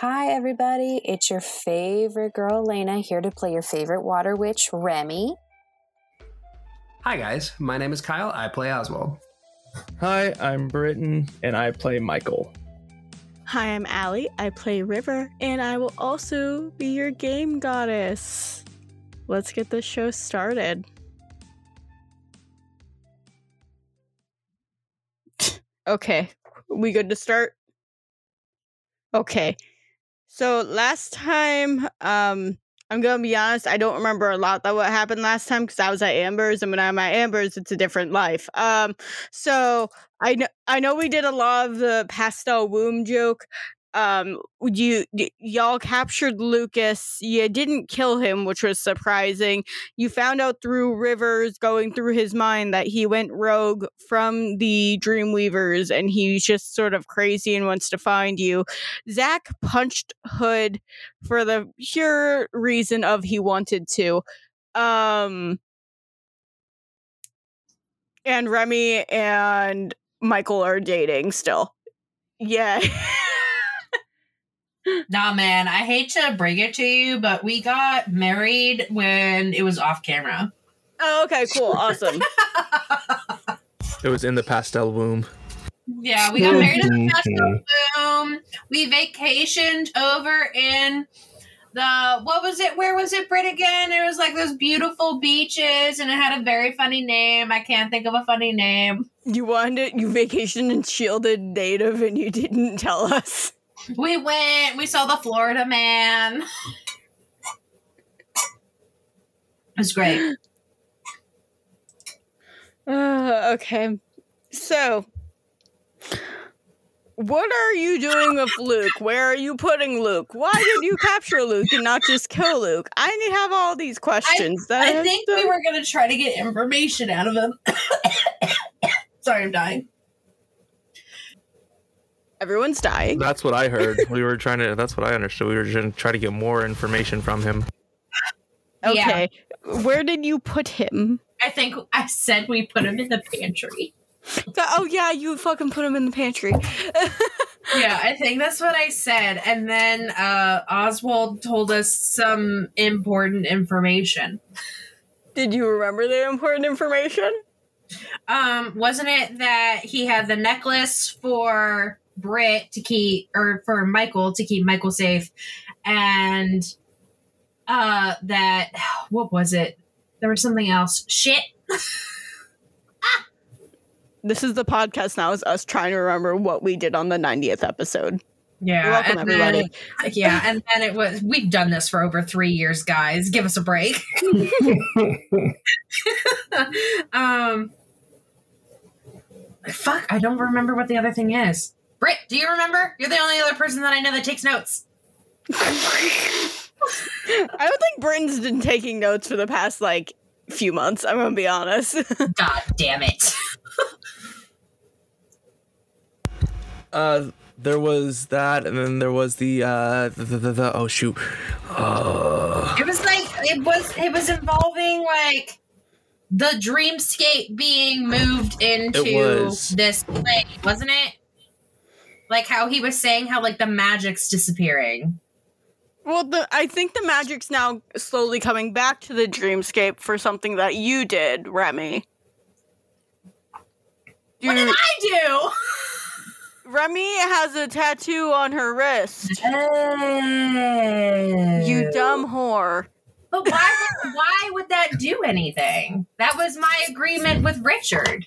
Hi, everybody. It's your favorite girl, Lena, here to play your favorite water witch, Remy. Hi, guys. My name is Kyle. I play Oswald. Hi, I'm Britton, and I play Michael. Hi, I'm Allie. I play River, and I will also be your game goddess. Let's get this show started. okay, we good to start? Okay. So last time, um, I'm gonna be honest, I don't remember a lot that what happened last time because I was at Amber's, and when I'm at Amber's, it's a different life. Um, so I know I know we did a lot of the pastel womb joke, um you y'all captured lucas you didn't kill him which was surprising. You found out through rivers going through his mind that he went rogue from the dreamweavers and he's just sort of crazy and wants to find you. Zach punched hood for the pure reason of he wanted to. Um and remy and michael are dating still. Yeah Nah, man, I hate to break it to you, but we got married when it was off camera. Oh, okay, cool, awesome. It was in the pastel womb. Yeah, we got married in the mm-hmm. pastel womb. We vacationed over in the what was it? Where was it, Brit again? It was like those beautiful beaches, and it had a very funny name. I can't think of a funny name. you wanted you vacationed in shielded native and you didn't tell us. We went. We saw the Florida man. It was great. Uh, okay. So, what are you doing with Luke? Where are you putting Luke? Why did you capture Luke and not just kill Luke? I have all these questions. I That- think we were gonna try to get information out of him. Sorry, I'm dying. Everyone's dying. That's what I heard. we were trying to. That's what I understood. We were trying to try to get more information from him. Yeah. Okay. Where did you put him? I think I said we put him in the pantry. Oh yeah, you fucking put him in the pantry. Yeah, I think that's what I said. And then uh, Oswald told us some important information. did you remember the important information? Um, wasn't it that he had the necklace for Brit to keep, or for Michael to keep Michael safe, and uh, that what was it? There was something else. Shit. This is the podcast now. Is us trying to remember what we did on the 90th episode. Yeah, welcome, and everybody. Then, yeah, and then it was. We've done this for over three years, guys. Give us a break. um, fuck, I don't remember what the other thing is. Britt, do you remember? You're the only other person that I know that takes notes. I don't think Britton's been taking notes for the past like few months. I'm gonna be honest. God damn it! Uh, there was that, and then there was the uh, the, the, the, the oh shoot, uh, It was like it was. It was involving like the dreamscape being moved into this place, wasn't it? Like how he was saying how like the magic's disappearing. well, the I think the magic's now slowly coming back to the dreamscape for something that you did, Remy. What did I do? Remy has a tattoo on her wrist. You dumb whore. But why? Would, why would that do anything? That was my agreement with Richard.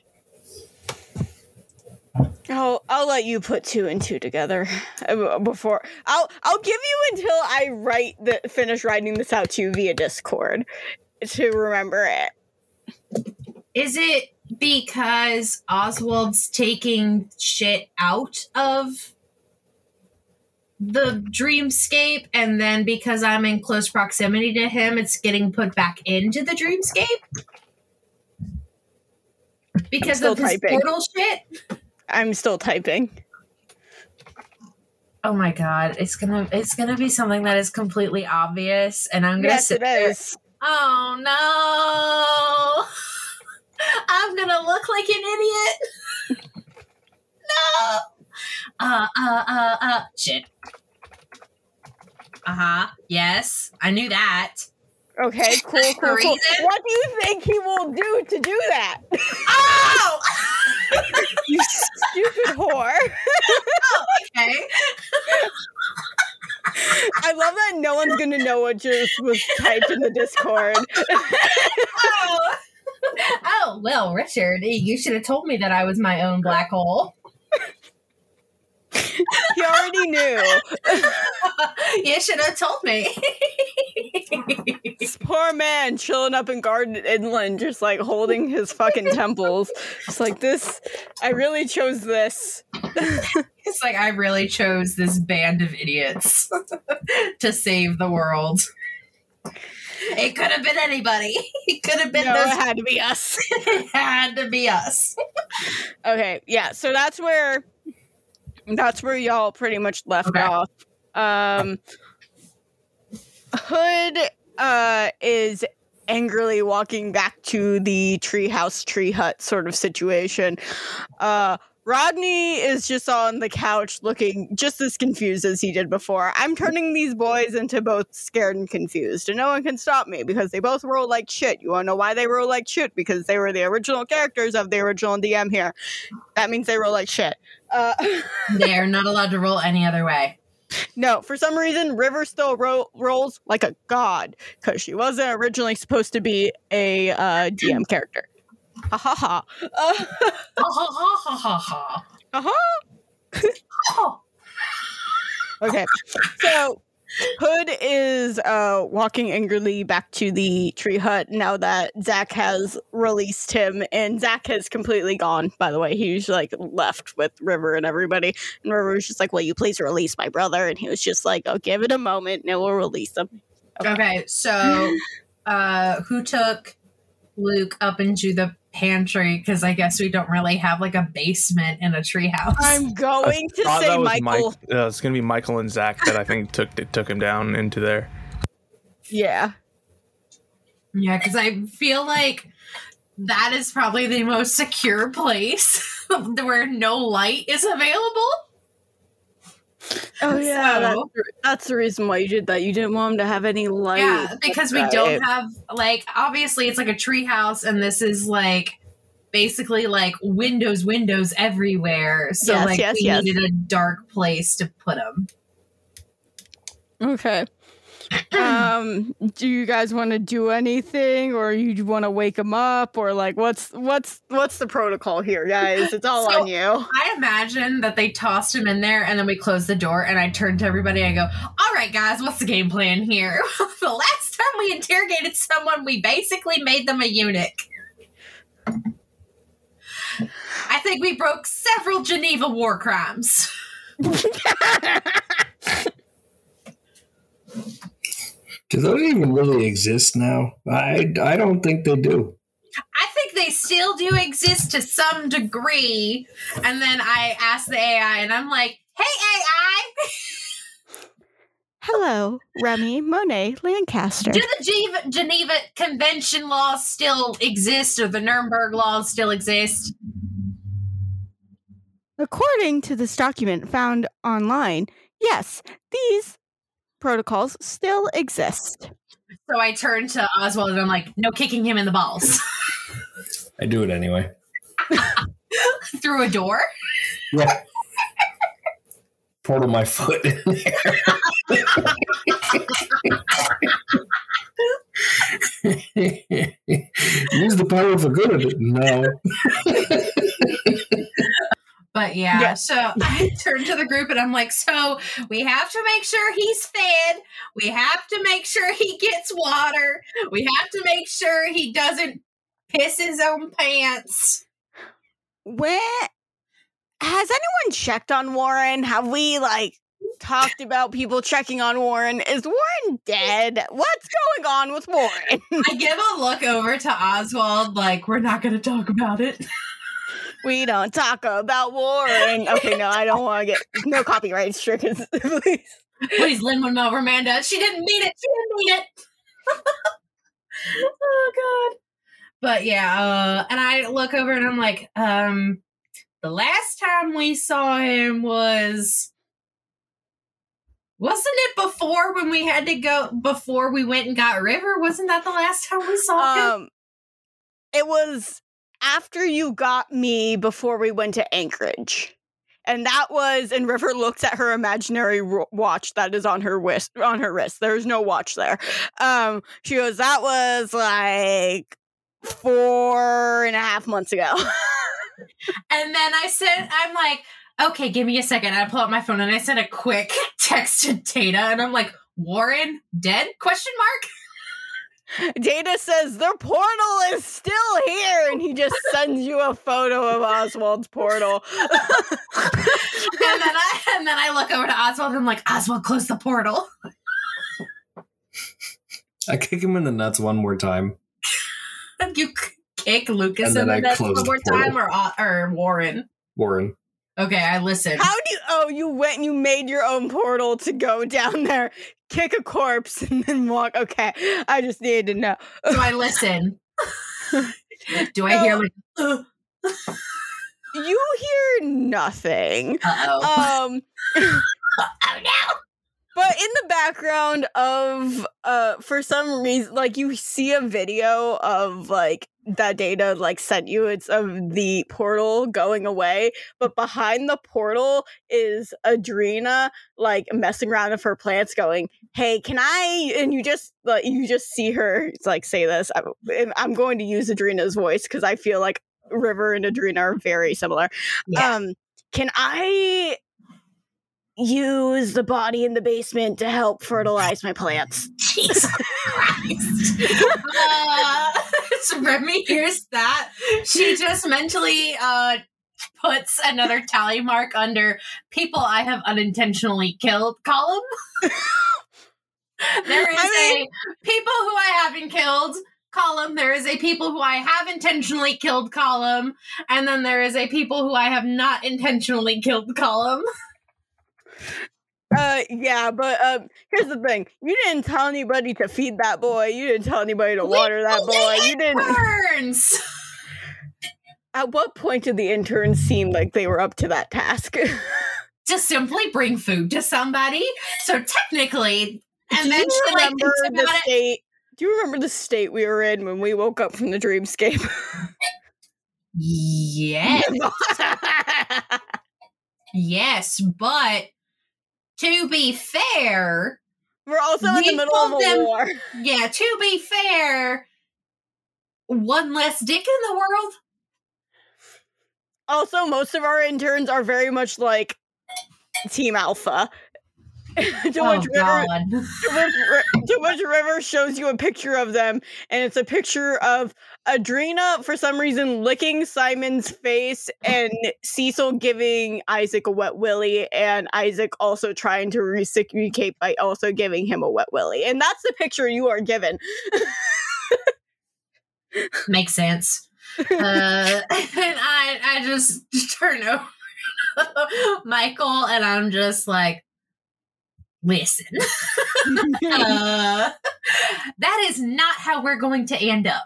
Oh, I'll let you put two and two together uh, before. I'll I'll give you until I write the finish writing this out to you via Discord to remember it. Is it because Oswald's taking shit out of the dreamscape, and then because I'm in close proximity to him, it's getting put back into the dreamscape? Because of his typing. portal shit? I'm still typing. Oh my god, it's gonna it's gonna be something that is completely obvious, and I'm gonna Yes, sit it there. is. Oh no! I'm gonna look like an idiot. no. Uh uh uh uh. Shit. Uh huh. Yes, I knew that. Okay, cool, cool, cool. What do you think he will do to do that? Oh. you stupid whore. Oh, okay. I love that no one's gonna know what just was typed in the Discord. Oh. oh well, Richard, you should have told me that I was my own black hole. He already knew. you should have told me. This poor man chilling up in Garden Inland, just like holding his fucking temples. It's like this. I really chose this. it's like I really chose this band of idiots to save the world. It could have been anybody. It could have been No, those. it had to be us. it had to be us. Okay, yeah. So that's where that's where y'all pretty much left Okay. off. Um Hood uh is angrily walking back to the treehouse tree hut sort of situation. Uh Rodney is just on the couch looking just as confused as he did before. I'm turning these boys into both scared and confused, and no one can stop me because they both roll like shit. You wanna know why they roll like shit? Because they were the original characters of the original DM here. That means they roll like shit. Uh, They're not allowed to roll any other way. no, for some reason, River still ro- rolls like a god because she wasn't originally supposed to be a uh, DM character. Ha ha ha. Uh, Ha ha ha ha ha uh-huh. Oh. Okay, so Hood is uh, walking angrily back to the tree hut now that Zach has released him, and Zach has completely gone. By the way, he's like left with River and everybody, and River was just like, "Will you please release my brother?" And he was just like, "Oh, give it a moment, and we'll release him." Okay, so uh who took Luke up into the pantry? Because I guess we don't really have like a basement in a treehouse. I'm going to say Michael. Mike. Uh, it's gonna be Michael and Zach that I think took took him down into there. Yeah. Yeah, because I feel like that is probably the most secure place where no light is available. Oh yeah, So- that's, that's the reason why you did that. You didn't want him to have any light. Yeah, because we don't have like obviously it's like a treehouse, and this is like basically like windows windows everywhere. So Yes, like yes, we yes. needed a dark place to put them. Okay. Um, do you guys want to do anything, or you want to wake him up, or like what's what's what's the protocol here, guys? It's all So- on you. I imagine that they tossed him in there and then we closed the door and I turned to everybody and I go, All right guys, what's the game plan here? the last time we interrogated someone, we basically made them a eunuch. I think we broke several Geneva war crimes. Do those even really exist now? I, I don't think they do. I think they still do exist to some degree. And then I asked the AI, and I'm like, "Hey AI, Hello, Remy Monet Lancaster. do the Geneva, Geneva Convention laws still exist, or the Nuremberg laws still exist?" According to this document found online, yes, these protocols still exist. So I turned to Oswald and I'm like, "No kicking him in the balls I do it anyway. through a door." Yeah. Portal my foot in there. Use the power for good of it. No. Yeah, Yeah. so I turned to the group and I'm like, so we have to make sure he's fed. We have to make sure he gets water. We have to make sure he doesn't piss his own pants. Where has anyone checked on Warren? Have we like talked about people checking on Warren? Is Warren dead? What's going on with Warren? I give a look over to Oswald, like, we're not going to talk about it. we don't talk about Warren. Okay, no, I don't want to get no copyright stricken, please. Please, Lin Manuel Miranda. She didn't mean it. She didn't mean it. oh, God. But yeah, uh, and I look over and I'm like, um, the last time we saw him was Wasn't it before when we had to go before we went and got River? Wasn't that the last time we saw him? Um, it was after you got me before we went to Anchorage. And that was, and River looks at her imaginary ro- watch that is on her wrist. On her wrist, there's no watch there. Um, she goes, "That was like four and a half months ago." And then I said, I'm like, okay, give me a second. I pull out my phone and I sent a quick text to Data, and I'm like, Warren dead? Question mark. Data says their portal is still here, and he just sends you a photo of Oswald's portal. and then I and then I look over to Oswald and I'm like, Oswald, close the portal. I kick him in the nuts one more time. And you kick Lucas And in then the I nuts one more time, or uh, or Warren. Warren. Okay, I listened. How do you? Oh, you went and you made your own portal to go down there, kick a corpse, and then walk. Okay, I just needed to know. Do I listen? Do I hear like? You hear nothing. oh. Um, oh no! but in the background of uh for some reason like you see a video of like that data like sent you it's of the portal going away but behind the portal is adrena like messing around with her plants going hey can i and you just like you just see her it's like say this i'm, I'm going to use adrena's voice because i feel like river and adrena are very similar Yeah. um can i use the body in the basement to help fertilize my plants. Jesus Christ. uh, so Remy hears that. She just mentally uh, puts another tally mark under people I have unintentionally killed column. there is I mean- a people who I haven't killed column. There is a people who I have intentionally killed column. And then there is a people who I have not intentionally killed column. Uh, yeah, but um, here's the thing: you didn't tell anybody to feed that boy. You didn't tell anybody to water that boy. You didn't. Burns! At what point did the interns seem like they were up to that task? to simply bring food to somebody. So technically, and then you she like remember the about it. state? Do you remember the state we were in when we woke up from the dreamscape? Yes, yes, but to be fair, we're also in the middle of a them- war. yeah, to be fair, one less dick in the world. Also, most of our interns are very much like Team Alpha. to Oh which River, God! to which, Ri- to which River shows you a picture of them, and it's a picture of Adrena for some reason licking Simon's face, and Cecil giving Isaac a wet willy, and Isaac also trying to reciprocate by also giving him a wet willy, and that's the picture you are given. Makes sense. Uh, and I, I just turn over Michael, and I'm just like, listen. uh, that is not how we're going to end up.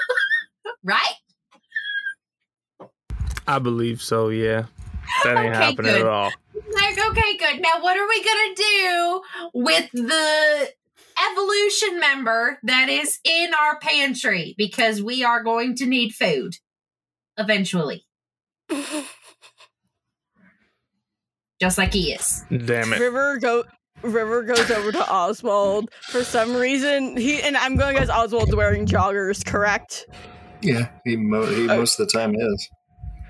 right? I believe so. Yeah, that ain't Okay, happening good. at all. Like, okay, good. Now, what are we going to do with the evolution member that is in our pantry? Because we are going to need food eventually, just like he is. Damn it. River go. River goes over to Oswald for some reason. He and I'm going as Oswald's wearing joggers, correct? Yeah, he, mo- he Uh, most of the time is.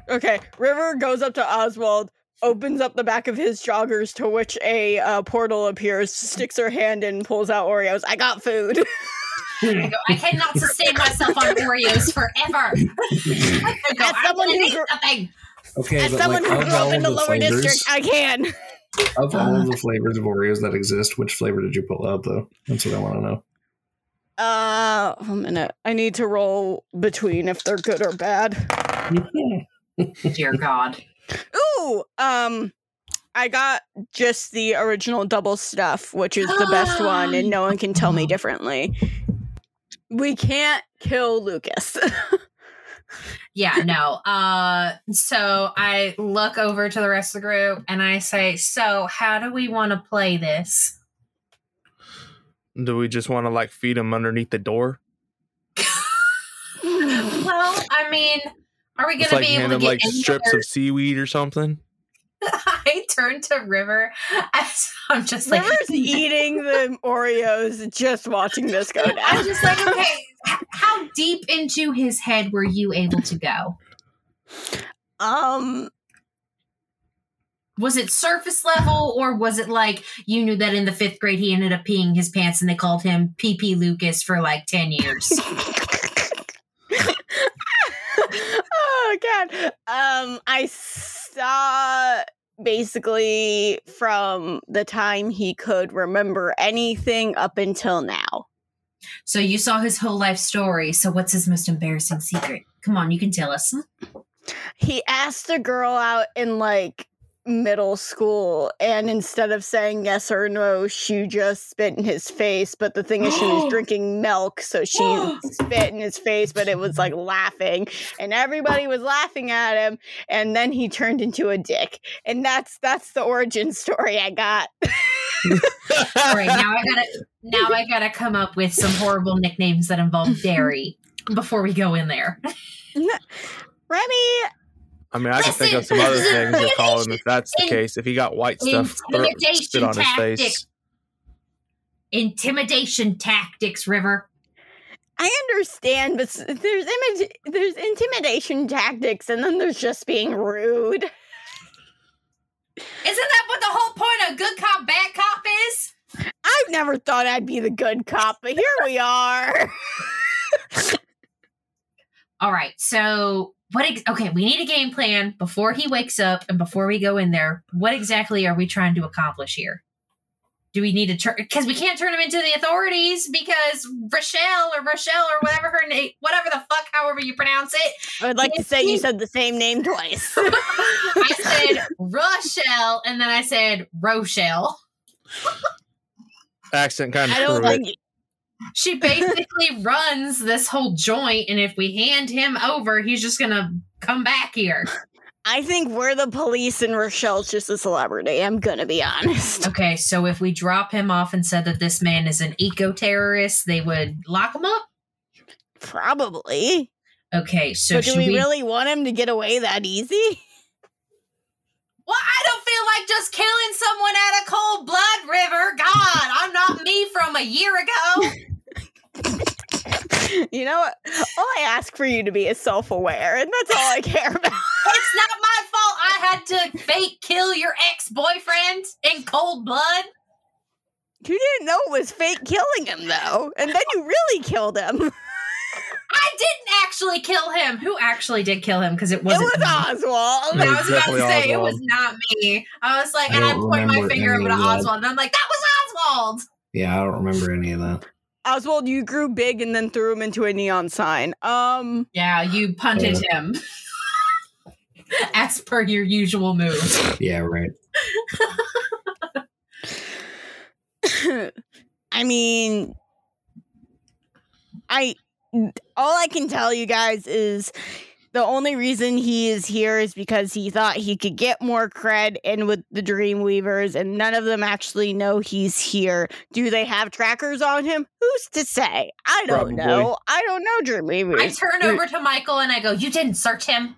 Okay, River goes up to Oswald, opens up the back of his joggers, to which a uh, portal appears, sticks her hand in, pulls out Oreos. I got food. I go, I cannot sustain myself on Oreos forever. I go, As I'm someone gonna who eat grew- something. Okay, As but someone like who grew up in the the lower flavors, district, I can. of all of the flavors of Oreos that exist, which flavor did you pull out though? That's what I want to know. Uh, a minute. I need to roll between if they're good or bad. Dear God. Ooh, um, I got just the original double stuff, which is the best one, and no one can tell me differently. We can't kill Lucas. yeah, no. Uh, so I look over to the rest of the group and I say, "So, how do we want to play this?" Do we just want to like feed them underneath the door? well, I mean, are we going Just to be able to get like strips other- of seaweed or something? I turn to River I'm just like, River's eating the Oreos, just watching this go down. I'm just like, okay, how deep into his head were you able to go? Um, Was it surface level, or was it like you knew that in the fifth grade he ended up peeing his pants and they called him PP Lucas for like 10 years? oh god. Um, I saw basically from the time he could remember anything up until now. so you saw his whole life story. So what's his most embarrassing secret? Come on, you can tell us. He asked a girl out in like middle school and instead of saying yes or no she just spit in his face but the thing is she was drinking milk so she spit in his face but it was like laughing and everybody was laughing at him and then he turned into a dick and that's that's the origin story i got All right, now I gotta now I gotta come up with some horrible nicknames that involve dairy before we go in there. remy I mean, I can think of some other things to call him if that's the case. If he got white stuff, throw, intimidation spit on his face. tactics. Intimidation tactics, River. i understand but there's image there's intimidation tactics and then there's just being rude Isn't that what the whole point of good cop, bad cop is? I've never thought I'd be the good cop, but here we are. All right, so what? Ex- okay, we need a game plan before he wakes up and before we go in there. What exactly are we trying to accomplish here? Do we need to turn? Because we can't turn him into the authorities because Rochelle or Rochelle or whatever her name, whatever the fuck, however you pronounce it. I would like to say you said the same name twice. I said Rochelle and then I said Rochelle. Accent kind of I don't like it. She basically runs this whole joint, and if we hand him over, he's just gonna come back here. I think we're the police and Rochelle's just a celebrity. I'm gonna be honest. Okay, so if we drop him off and said that this man is an eco terrorist, they would lock him up. Probably. Okay, so but do we, we? really want him to get away that easy? Well, I don't feel like just killing someone out of cold blood, River. God, I'm not me from a year ago. You know what? All I ask for you to be is self aware, and that's all I care about. It's not my fault I had to fake kill your ex boyfriend in cold blood. You didn't know it was fake killing him, though. And then you really killed him. It I didn't actually kill him. Who actually did kill him? Because it wasn't. was me. Oswald. I It was was about to definitely say it was not me. I was like, I and I don't pointed my finger any over to. Oswald, and I'm like, that was Oswald. Yeah, I don't remember any of that. Oswald, you grew big and then threw him into a neon sign. Um, Yeah, you punted him. As per your usual move. Yeah, right. I mean, I all I can tell you guys is the only reason he is here is because he thought he could get more cred in with the Dreamweavers, and none of them actually know he's here. Do they have trackers on him? Who's to say? I don't Probably. know. I don't know Dreamweavers. I turn over to Michael and I go, You didn't search him?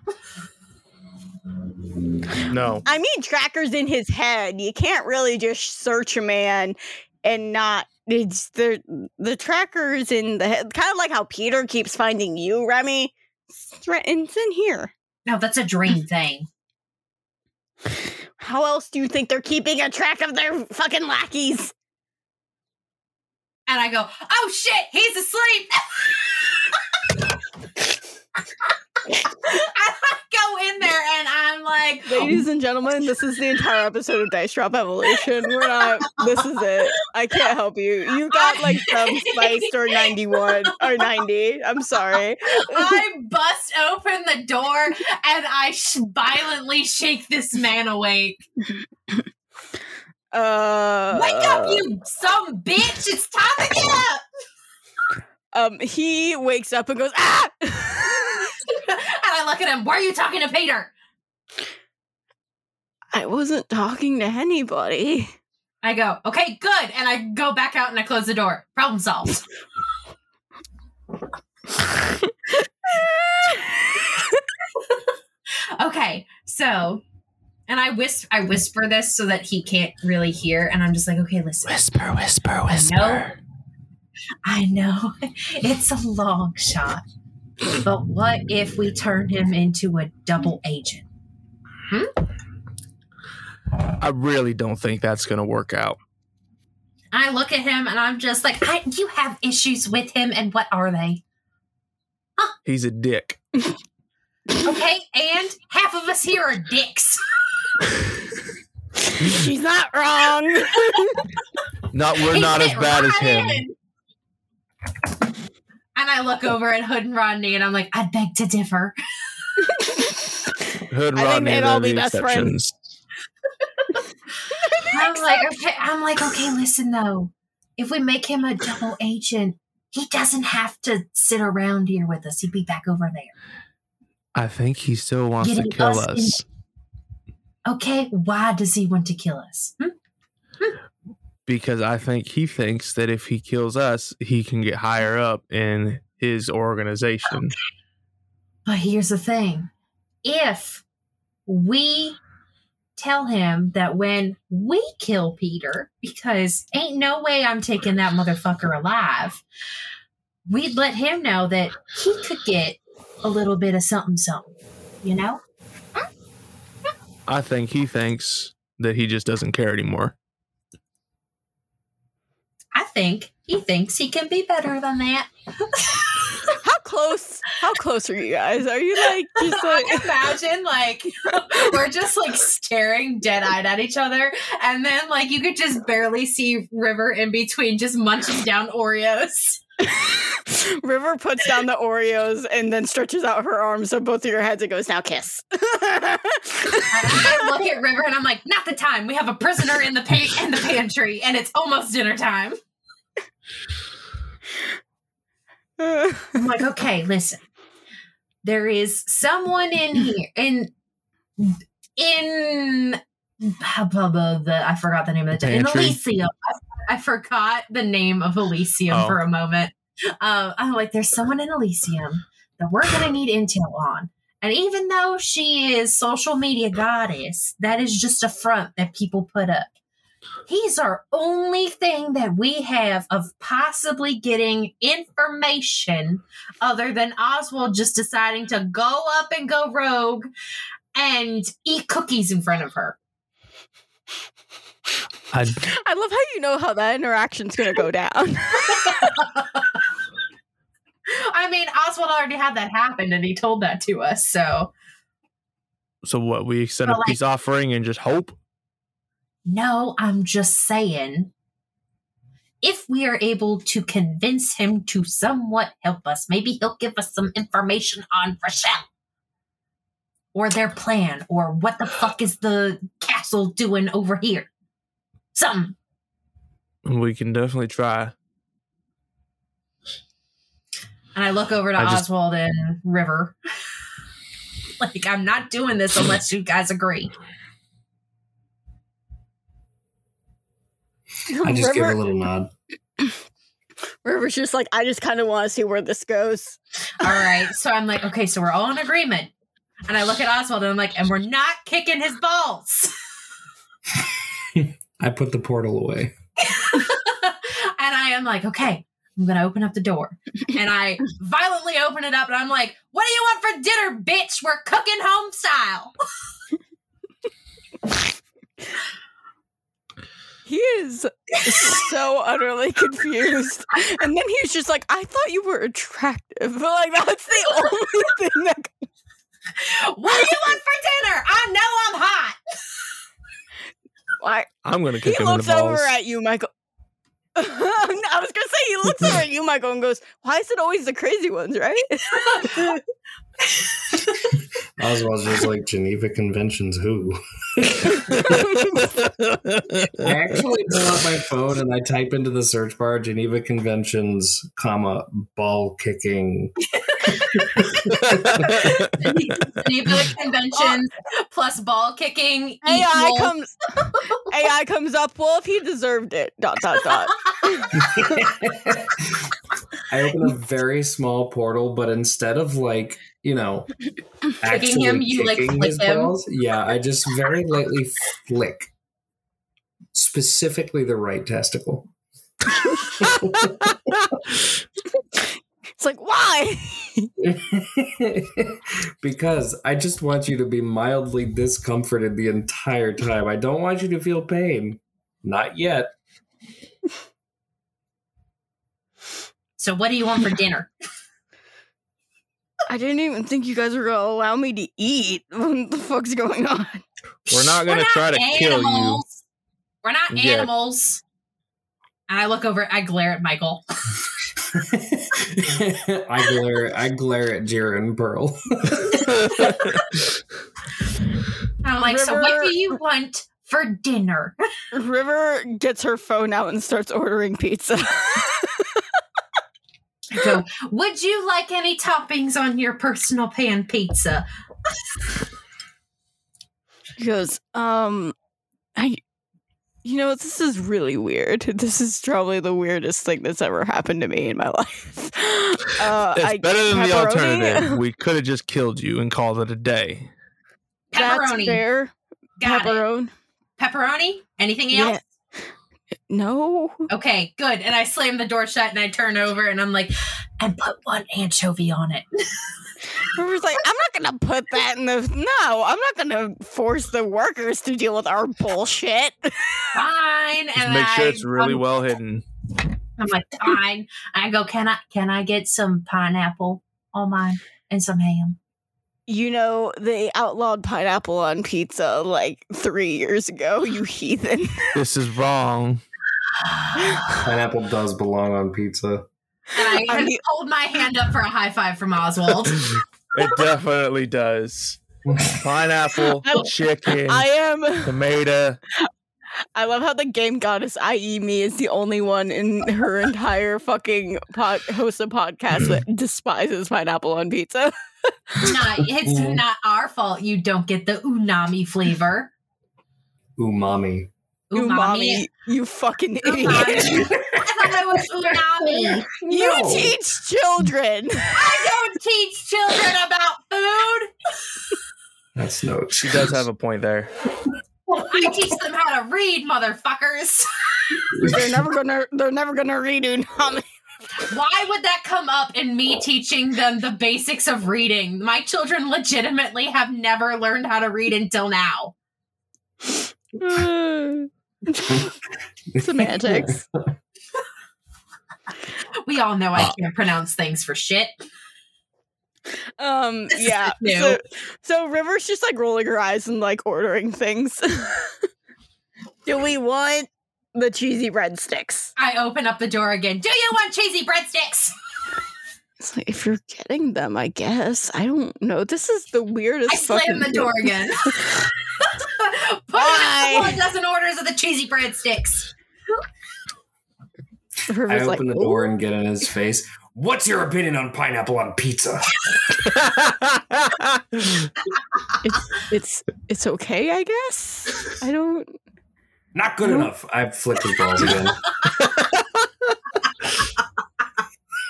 No. I mean, trackers in his head. You can't really just search a man and not. It's the the trackers in the head, kind of like how Peter keeps finding you, Remy. It's, it's in here. No, that's a dream thing. How else do you think they're keeping a track of their fucking lackeys? And I go, Oh shit, he's asleep. I go in there and I'm like, Ladies and gentlemen, this is the entire episode of Dice Drop Evolution. We're not. This is it. I can't help you. You got like some spiced or ninety one or ninety. I'm sorry. I bust open the door and I sh- violently shake this man awake. Uh, Wake up, you some bitch! It's time to get up. Um, he wakes up and goes ah. and I look at him. Why are you talking to Peter? I wasn't talking to anybody. I go, okay, good. And I go back out and I close the door. Problem solved. okay, so and I whis I whisper this so that he can't really hear, and I'm just like, okay, listen. Whisper, whisper, whisper. No. I know it's a long shot, but what if we turn him into a double agent? Hmm? I really don't think that's gonna work out. I look at him and I'm just like, I, you have issues with him, and what are they? Huh? He's a dick. Okay, and half of us here are dicks. She's not wrong. Not we're He not as fit bad as him. in. And I look over at Hood and Rodney and I'm like, I beg to differ. Hood and Rodney they'd are all the be best exceptions. I'm like, okay, I'm like, okay, listen though. If we make him a double agent, he doesn't have to sit around here with us. He'd be back over there. I think he still wants to kill us in- Okay, why does he want to kill us? Hmm? Because I think he thinks that if he kills us, he can get higher up in his organization. But here's the thing if we tell him that when we kill Peter, because ain't no way I'm taking that motherfucker alive, we'd let him know that he could get a little bit of something, something, you know? I think he thinks that he just doesn't care anymore. Think he thinks he can be better than that. how close? How close are you guys? Are you like just like? I imagine like we're just like staring dead eyed at each other, and then like you could just barely see River in between, just munching down Oreos. River puts down the Oreos and then stretches out her arms so both of your heads and goes, "Now kiss." I look at River and I'm like, not the time. We have a prisoner in the pa- in the pantry, and it's almost dinner time. I'm like, okay, listen. There is someone in here in in blah, blah, blah, the I forgot the name of the in Elysium. I, I forgot the name of Elysium Oh. for a moment. Um, I'm like, there's someone in Elysium that we're gonna need intel on. And even though she is social media goddess, that is just a front that people put up. He's our only thing that we have of possibly getting information other than Oswald just deciding to go up and go rogue and eat cookies in front of her. I, I love how you know how that interaction's gonna go down. I mean, Oswald already had that happen and he told that to us, so so what? We send But, a like- peace offering and just hope. No, I'm just saying. If we are able to convince him to somewhat help us, maybe he'll give us some information on Rochelle. Or their plan, or what the fuck is the castle doing over here? Something. We can definitely try. And I look over to I just- Oswald and River. like, I'm not doing this unless you guys agree. I just give a little nod. River's just like, I just kind of want to see where this goes. All right. So I'm like, okay, so we're all in agreement. And I look at Oswald and I'm like, and we're not kicking his balls. I put the portal away. and I am like, okay, I'm going to open up the door. And I violently open it up and I'm like, what do you want for dinner, bitch? We're cooking home style. He is so utterly confused. And then he's just like, I thought you were attractive. But like that's the only thing that What do you want for dinner? I know I'm hot. like I'm gonna he kick him in the looks over at you, Michael. I was gonna say he looks over at you, Michael, and goes, Why is it always the crazy ones, right? Oswald's just like Geneva Conventions. Who? I actually pull out my phone and I type into the search bar Geneva Conventions, comma ball kicking. Geneva conventions plus ball kicking. AI equals- comes AI comes up, well if he deserved it. Dot dot dot. I open a very small portal, but instead of like you know, actually him, you, like, kicking flick his him? balls, yeah, I just very lightly flick, specifically the right testicle. It's like why? because I just want you to be mildly discomforted the entire time. I don't want you to feel pain. Not yet. So, what do you want for dinner? I didn't even think you guys were gonna allow me to eat. What the fuck's going on? We're not gonna try not to kill you. We're not Yeah. animals. And I look over, I glare at Michael. I glare I glare at Jira and Pearl. I'm like, so what do you want for dinner? River gets her phone out and starts ordering pizza. I go, would you like any toppings on your personal pan pizza? He goes, um, I, you know, this is really weird. This is probably the weirdest thing that's ever happened to me in my life. Uh, It's I- better than the alternative. We could have just killed you and called it a day. That's Pepperoni. fair. Got it. Pepperoni. Pepperoni? Anything Yeah. else? No. Okay, good. And I slam the door shut and I turn over and I'm like, and put one anchovy on it. River's like, I'm not gonna put that in the. No, I'm not gonna force the workers to deal with our bullshit. Fine. Just and make sure I- it's really I'm, well hidden. I'm like, fine. I go, can I can I get some pineapple on mine and some ham? You know, they outlawed pineapple on pizza like three years ago, you heathen. This is wrong. Pineapple does belong on pizza. And I, I I mean- hold my hand up for a high five from Oswald. It definitely does. Pineapple, I- chicken, I am. tomato. I love how the game goddess, i.e., me, is the only one in her entire fucking pod, host of podcast that despises pineapple on pizza. not, it's mm. not our fault you don't get the unami flavor. Umami. Umami, you fucking idiot. I thought it was unami. You teach children. I don't teach children about food. That's no She does have a point there. I teach them how to read, motherfuckers. they're never gonna. They're never gonna read umami. Why would that come up in me teaching them the basics of reading? My children legitimately have never learned how to read until now. Semantics. We all know I can't pronounce things for shit. Um. Yeah. So, so River's just like rolling her eyes and like ordering things. Do we want the cheesy breadsticks? I open up the door again. Do you want cheesy breadsticks? It's like if you're getting them, I guess. I don't know. This is the weirdest. I slam the door again. Put Why? a dozen orders of the cheesy breadsticks. I open like, the door and get in his face. What's your opinion on pineapple on pizza? it's it's it's okay, I guess. I don't. Not good enough. I flick his balls again.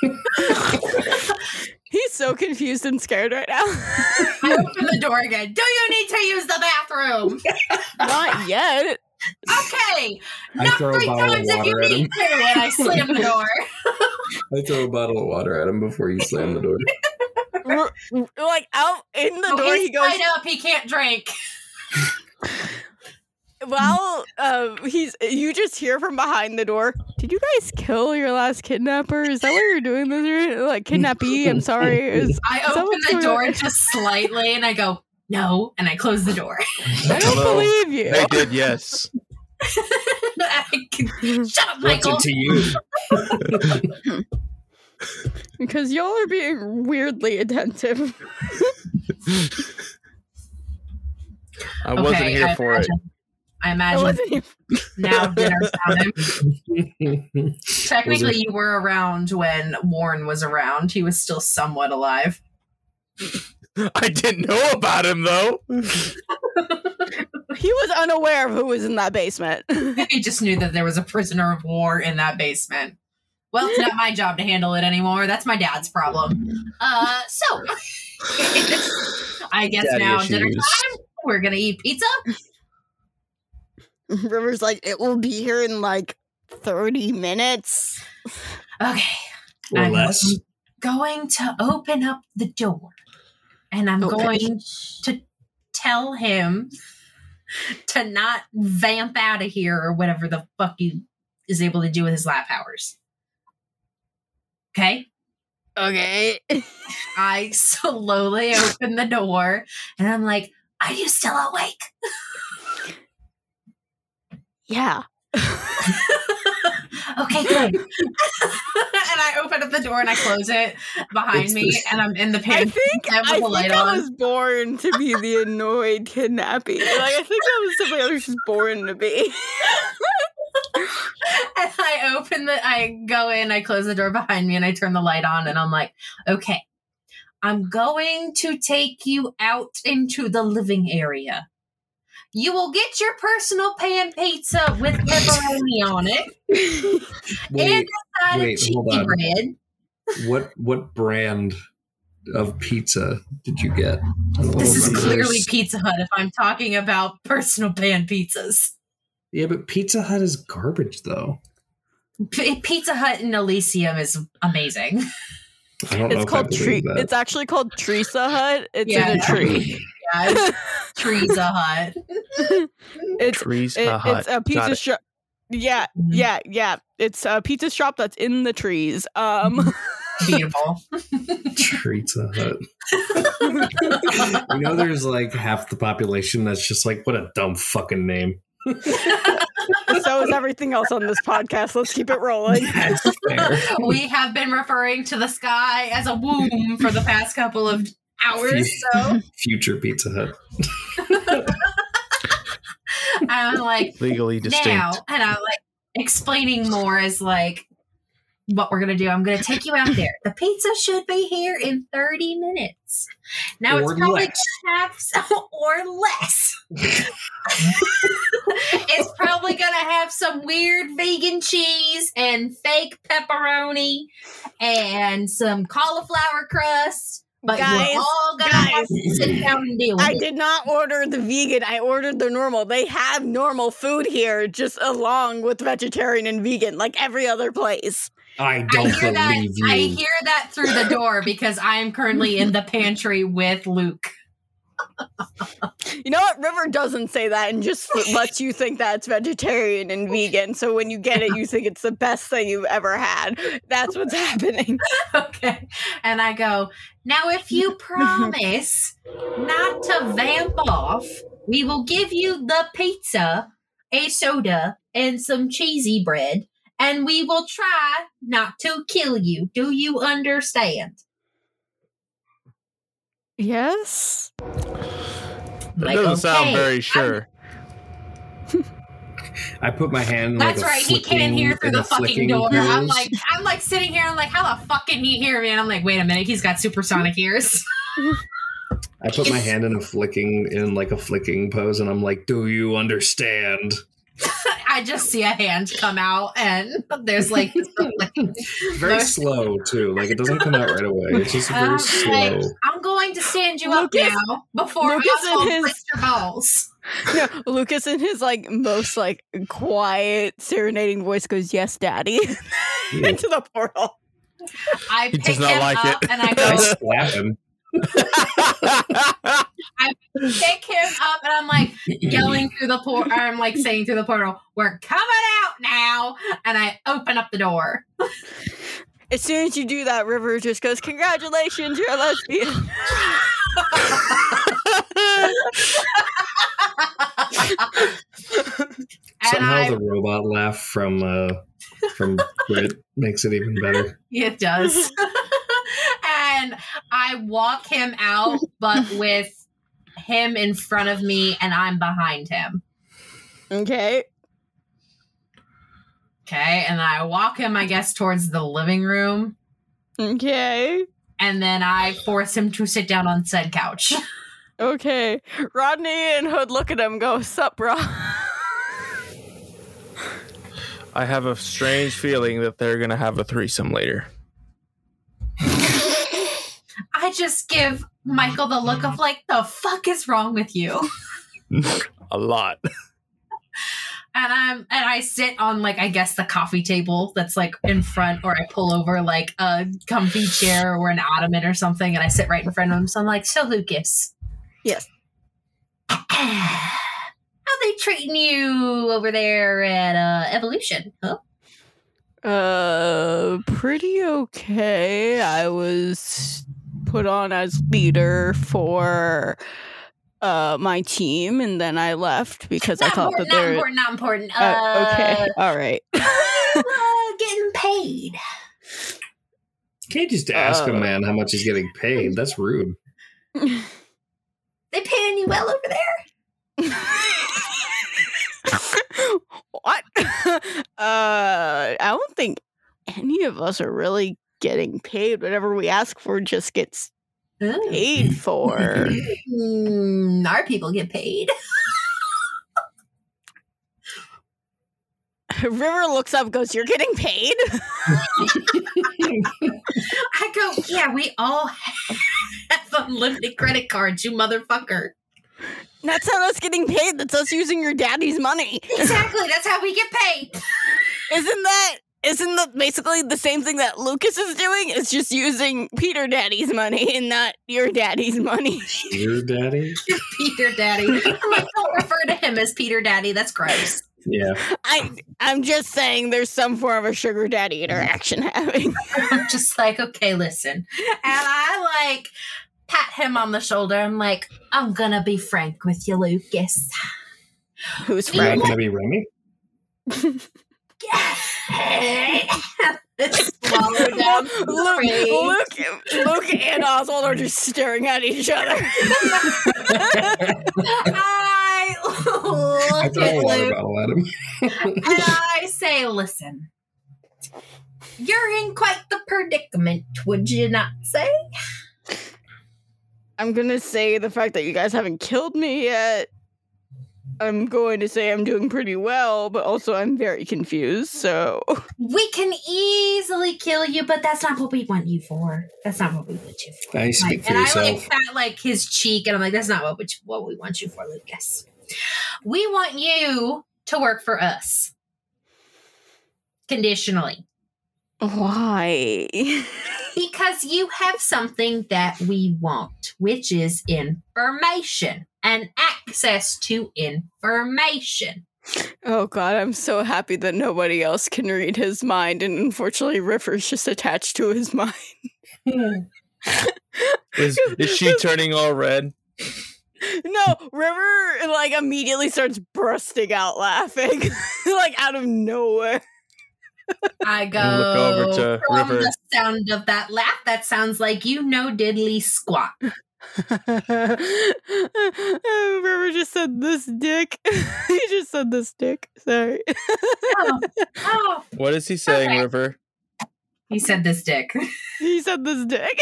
He's so confused and scared right now. I open the door again. Do you need to use the bathroom? Not yet. Okay. I Not three times if you need him. to. And I slam the door. I throw a bottle of water at him before you slam the door. Like out in the Oh, door, he's he goes. tied up. He can't drink. Well, uh, he's. You just hear from behind the door. Did you guys kill your last kidnapper? Is that what you're doing this? year? Like kidnappee? I'm sorry. Is, I that open the door on? just slightly and I go, no. And I close the door. I don't Hello. believe you. i did, yes. I can- Shut up, What's Michael. it to you? Because y'all are being weirdly attentive. I wasn't Okay, here I for it. imagine- I I imagine even- now dinner's time. Technically, you were around when Warren was around. He was still somewhat alive. I didn't know about him though. He was unaware of who was in that basement. he just knew that there was a prisoner of war in that basement. Well, it's not my job to handle it anymore. That's my dad's problem. Uh, so I guess Daddy now dinner time. We're gonna eat pizza. River's like, it will be here in like 30 minutes. Okay, Or I'm less. going to open up the door, and I'm Okay. going to tell him to not vamp out of here or whatever the fuck he is able to do with his lab powers. Okay. Okay. I slowly open the door and I'm like, Are you still awake? Yeah. okay, good. and I open up the door and I close it behind It's me the- and I'm in the I think and I think I was born to be the annoyed kidnapping. Like I think that was something I was just born to be. and I open the I go in, I close the door behind me and I turn the light on and I'm like, okay, I'm going to take you out into the living area. You will get your personal pan pizza with pepperoni on it. Wait, and a side wait, of cheesy bread. what what brand of pizza did you get? This is remember. clearly Pizza Hut if I'm talking about personal pan pizzas. Yeah, but Pizza Hut is garbage, though. P- Pizza Hut in Elysium is amazing. I don't know It's if called tree. It's actually called Teresa Hut. It's Yeah. in a tree. Yeah, it's Pizza Hut. It's Trees. it- uh, hut. it's a pizza shop. Yeah, Mhm. yeah, yeah. It's a pizza shop that's in the trees. Um, Beautiful. Pizza Hut. You know, there's like half the population that's just like, what a dumb fucking name. so is everything else on this podcast. Let's keep it rolling. That's we have been referring to the sky as a womb for the past couple of hours. So Future Pizza Hut. I'm like, Legally distinct. now, and I'm like explaining more as like what we're gonna do. I'm gonna take you out there. The pizza should be here in 30 minutes. Now Or it's probably less. gonna have some, or less. it's probably gonna have some weird vegan cheese and fake pepperoni and some cauliflower crust. But Guys, you're all guys. sit down and deal with I it. did not order the vegan. I ordered the normal. They have normal food here, just along with vegetarian and vegan, like every other place. I I don't hear that. believe you. I hear that through the door because I am currently in the pantry with Luke. You know what? River doesn't say that and just lets you think that it's vegetarian and vegan. So when you get it, you think it's the best thing you've ever had. That's what's happening. Okay, and I go now. If you promise not to vamp off, we will give you the pizza, a soda, and some cheesy bread, and we will try not to kill you. Do you understand? Yes. That Like, doesn't sound very sure. I put my hand. in, That's like a right. He can't flicking- hear through the fucking flicking door. I'm like, I'm like sitting here. I'm like, how the fuck can he hear me? And I'm like, wait a minute. He's got supersonic ears. I put my hand in a flicking in like a flicking pose, and I'm like, "Do you understand?" I just see a hand come out, and there's like, Very Most- slow too. Like it doesn't come out right away. It's just very um, slow. like, I'm going to stand you up now before Lucas Oswald and his- balls. No, Lucas in his like most like quiet serenading voice goes, "Yes, Daddy," into the portal. I He pick does not him like up it. and I I go slap him. Pick him up and I'm like yelling through the portal. I'm like saying through the portal, "We're coming out now!" And I open up the door. As soon as you do that, River just goes, "Congratulations, you're a lesbian." and Somehow I, the robot laugh from uh from Brit makes it even better. it does. and I walk him out, but with him in front of me and I'm behind him. okay. Okay, and I walk him, I guess, towards the living room. Okay. and then I force him to sit down on said couch. Okay. Rodney and Hood look at him go, Sup, bro? I have a strange feeling that they're gonna have a threesome later. I just give Michael the look of like, the fuck is wrong with you? a lot. And I'm and I sit on like I guess the coffee table that's like in front, or I pull over like a comfy chair or an ottoman or something, and I sit right in front of him. So I'm like, so Lucas. Yes. How they treating you over there at uh, Evolution? Huh? Uh, pretty okay. I was put on as leader for uh my team, and then I left because I thought that important, not they're important, not important. Uh, Uh, okay. All right. uh, getting paid. Can't just ask a Uh. man how much he's getting paid. That's rude. They paying you well over there? what? uh, I don't think any of us are really getting paid. Whatever we ask for just gets paid for. Mm, our people get paid. River looks up, goes, "You're getting paid." I go, yeah, we all have unlimited credit cards, you motherfucker. That's not us getting paid. That's us using your daddy's money. Exactly, that's how we get paid. Isn't that? Isn't that basically the same thing that Lucas is doing? It's just using Peter Daddy's money and not your daddy's money. Your daddy? Peter Daddy. I'm don't refer to him as Peter Daddy. That's gross. Yeah. I I'm just saying there's some form of a sugar daddy interaction happening. I'm just like, okay, listen. And I like pat him on the shoulder. I'm like, I'm gonna be frank with you, Lucas. Who's not Frank? going to be Remy? Swallow down Luke. Luke, Luke and Oswald are just staring at each other. I I look throw at Luke bottle and I say, listen, you're in quite the predicament, would you not say? I'm gonna say the fact that you guys haven't killed me yet. I'm going to say I'm doing pretty well, but also I'm very confused. So We can easily kill you, but that's not what we want you for. That's not what we want you for. I speak Like, for and I like pat like his cheek, and I'm like, that's not what we, what we want you for, Lucas. We want you to work for us conditionally why? because you have something that we want, which is information and access to information. oh god, I'm so happy that nobody else can read his mind, and unfortunately, River's just attached to his mind. Is is she turning all red? No, River like immediately starts bursting out laughing, like out of nowhere. I go And look over to from River. the sound of that laugh. That sounds like you know diddly squat. Oh, River just said this dick. he just said this dick. Sorry. Oh, oh. What is he saying, Okay. River? He said this dick. he said this dick.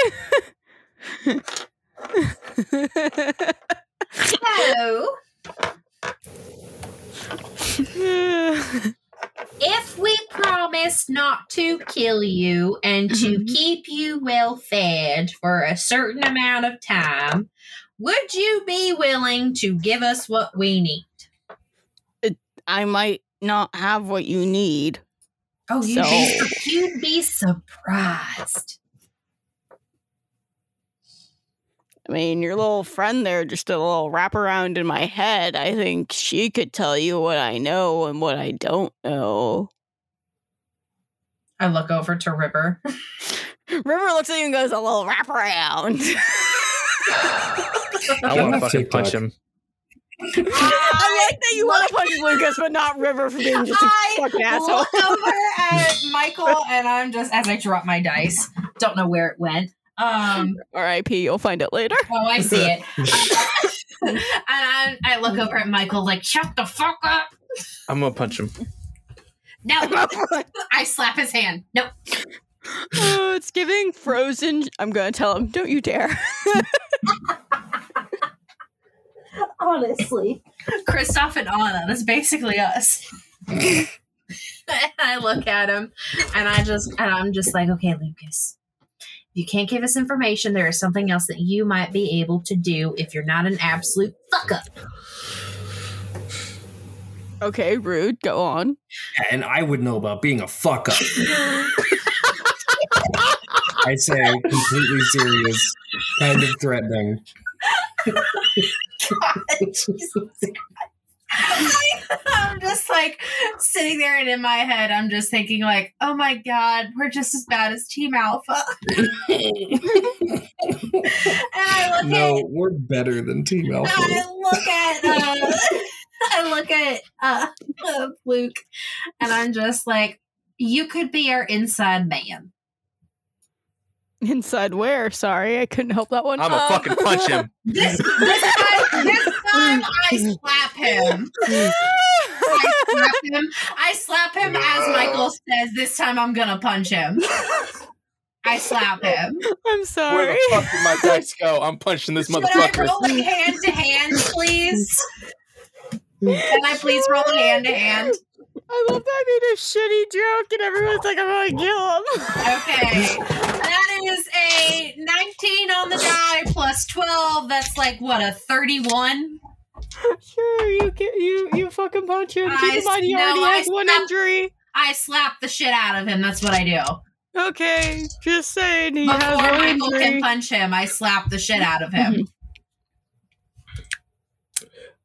So, if we promise not to kill you and to Mhm. keep you well fed for a certain amount of time, would you be willing to give us what we need? I might not have what you need. Oh, you'd, be, So- you'd be surprised. I mean, your little friend there just a little wraparound in my head. I think she could tell you what I know and what I don't know. I look over to River. River looks at you and goes, a little wraparound. I I'm want to fucking punch him. I like that you want to punch Lucas, but not River for being just a I fucking asshole. look over at Michael, and I'm just as I drop my dice. Don't know where it went. Um, R.I.P. You'll find it later. oh, I see it. and I, I look over at Michael, like, shut the fuck up. I'm gonna punch him. No, I slap his hand. No, Oh, it's giving frozen. I'm gonna tell him, don't you dare. Honestly. Kristoff and Anna, that's basically us. I look at him and I just and I'm just like, okay, Lucas. You can't give us information. There is something else that you might be able to do if you're not an absolute fuck up. okay, rude. Go on. And I would know about being a fuck up. I'd say completely serious, kind of threatening. Jesus I'm just like sitting there, and in my head, I'm just thinking, like, oh my god, we're just as bad as Team Alpha. and I look No, we're better than Team Alpha. I look at, uh, I look at uh, uh, Luke, and I'm just like, you could be our inside man. Inside where? Sorry, I couldn't help that one. I'm gonna Um, fucking punch him. This, this time, this time, I slap him. I slap him. I slap him as Michael says, this time I'm gonna punch him. I slap him. I'm Where sorry. the fuck did my dice go? I'm punching this Should I roll a hand to hand, please? Can I please roll hand to hand? I love that I made a shitty joke and everyone's like, I'm gonna kill him. Okay. That is a 19 on the die plus 12. That's like what, a 31? sure, you get you you fucking punch him. Keep I in mind he no, already I has one injury. I slap the shit out of him. That's what I do. Okay, just saying he has Before one Michael can punch him, I slap the shit out of him.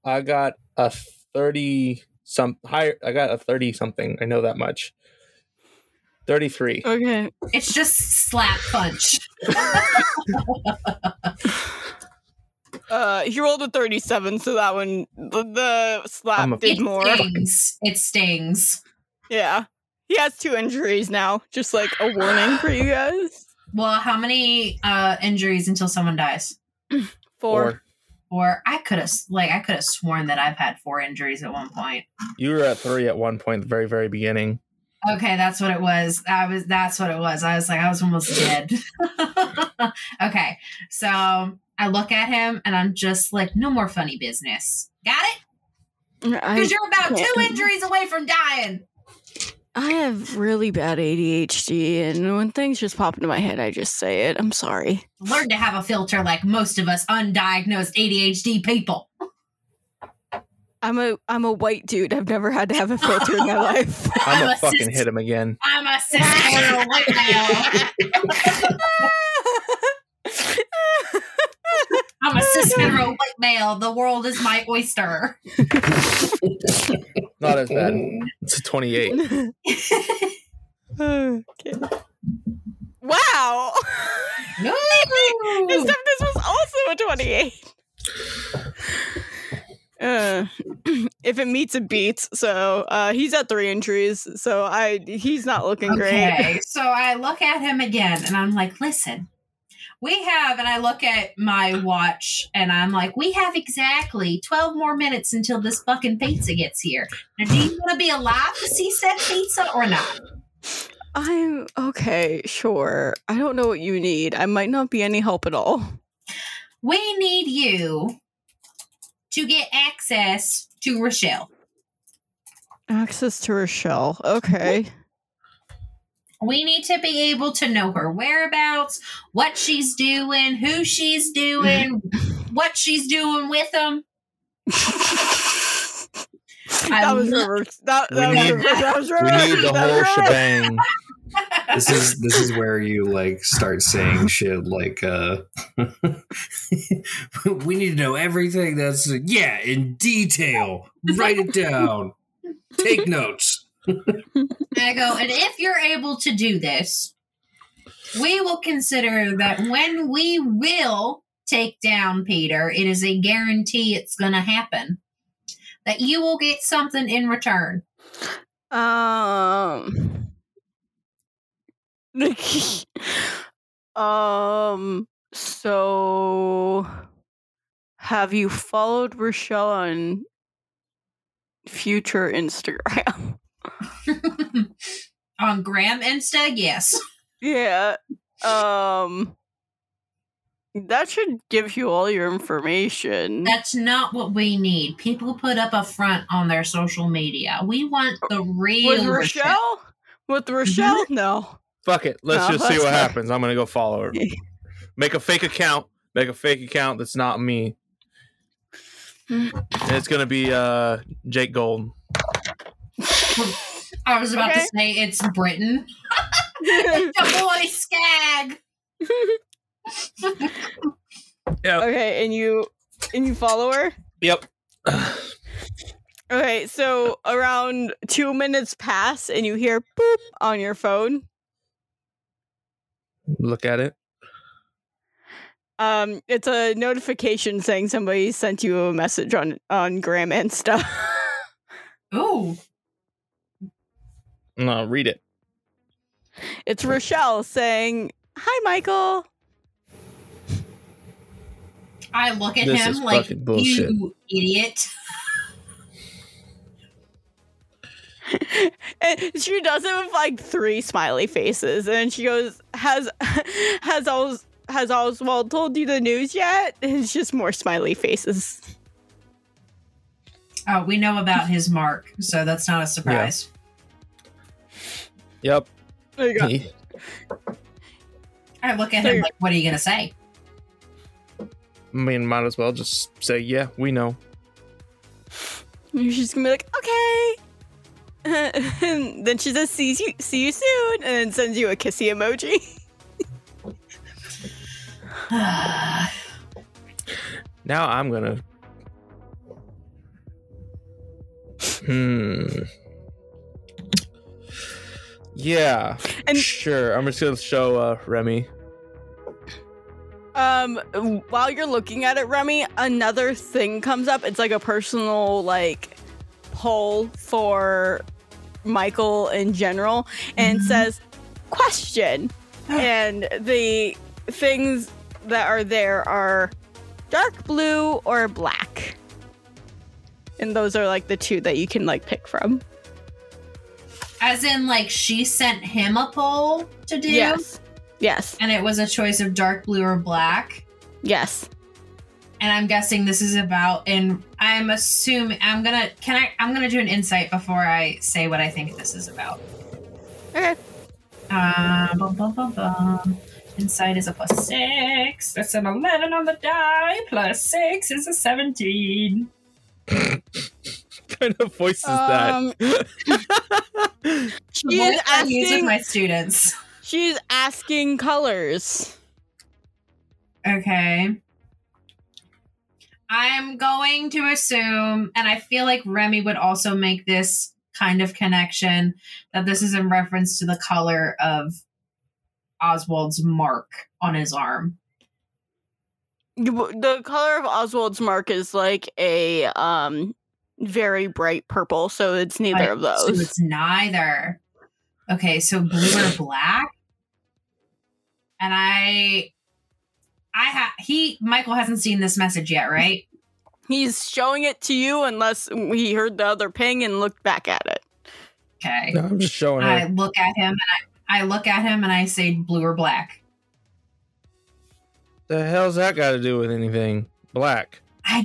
I got a thirty some higher. I got a thirty something. I know that much. Thirty-three. Okay. It's just slap punch. Uh, he rolled a 37, so that one, the, the slap I'm a- did it more. stings. It stings. Yeah. He has two injuries now. Just like a warning for you guys. Well, how many uh injuries until someone dies? Four. Four. I could have like I could have sworn that I've had four injuries at one point. You were at three at one point, the very, very beginning. Okay, that's what it was. I was that's what it was. I was like I was almost dead. okay. So I look at him and I'm just like no more funny business. Got it? Cuz you're about two injuries away from dying. I have really bad ADHD, and when things just pop into my head, I just say it. I'm sorry. Learn to have a filter like most of us undiagnosed ADHD people. I'm a I'm a white dude. I've never had to have a filter in my life. I'm I'm gonna a fucking cis- hit him again. I'm a cisgender white male. I'm a cisgender white male. The world is my oyster. Not as bad. It's a twenty-eight. okay. Wow. No. Except this was also a 28. Uh, if it meets, it beats. So uh, he's at three injuries. So I he's not looking great. Okay, so I look at him again and I'm like, listen, we have, and I look at my watch and I'm like, we have exactly 12 more minutes until this fucking pizza gets here. Now, do you want to be alive to see said pizza or not? I'm okay. Sure. I don't know what you need. I might not be any help at all. We need you to get access to Rochelle. Access to Rochelle. Okay. We need to be able to know her whereabouts, what she's doing, who she's doing, what she's doing with them. that was reverse. That, that was need- reverse. That was We need the That whole reverse. shebang. This is this is where you like start saying shit like uh we need to know everything that's yeah in detail write it down take notes And I go, and if you're able to do this, we will consider that when we will take down Peter, it is a guarantee it's going to happen. That you will get something in return. Um. um. So, have you followed Rochelle on future Instagram? On Graham Insta, yes. Yeah. Um that should give you all your information. That's not what we need. People put up a front on their social media. We want the real With Rochelle. Rochelle? With Rochelle? No. Fuck it. Let's No, just see what fine. happens. I'm gonna go follow her. Make a fake account. Make a fake account that's not me. And it's gonna be uh Jake Gold. I was about Okay. to say it's Britton. the boy Skag. Yep. okay, and you and you follow her? Yep. Okay, so around two minutes pass and you hear boop on your phone. Look at it. Um, it's a notification saying somebody sent you a message on on Gram and stuff. Ooh. No, read it. it's Rochelle saying, "Hi, Michael." I look at This him like bullshit. you idiot. and she does it with like three smiley faces, and she goes, "Has has Os- has Oswald told you the news yet?" And it's just more smiley faces. Oh, we know about his mark, so that's not a surprise. Yep. There you go. He- I look at him like, what are you gonna say? I mean, might as well just say, yeah, we know. And she's gonna be like, "Okay." and then she says, "See you, see you soon," and then sends you a kissy emoji. Now I'm gonna. Hmm. Yeah. And- sure. I'm just gonna show uh, Remy. Um, while you're looking at it, Remy, another thing comes up. It's like a personal like poll for Michael in general, and it Mhm. says question, and the things that are there are dark blue or black, and those are like the two that you can like pick from. As in, like, she sent him a poll to do, Yes, yes, and it was a choice of dark blue or black. yes. And I'm guessing this is about, and I'm assuming I'm gonna can I I'm gonna do an insight before I say what I think this is about. Okay. Um, bum, bum, bum, bum. Insight is a plus six. That's an eleven on the die. Plus six is a seventeen. kind of voice is Um, The She voice is I use with asking. my students. She's asking colors. Okay. I'm going to assume, and I feel like Remy would also make this kind of connection that this is in reference to the color of Oswald's mark on his arm. The color of Oswald's mark is like a um very bright purple, so it's neither of Like, So those. it's neither. Okay, so blue or black. And I I ha he Michael hasn't seen this message yet, right? He's showing it to you unless he heard the other ping and looked back at it. Okay. no, I'm just showing I her. look at him and I, I look at him and I say blue or black. The hell's that got to do with anything? Black. Ah.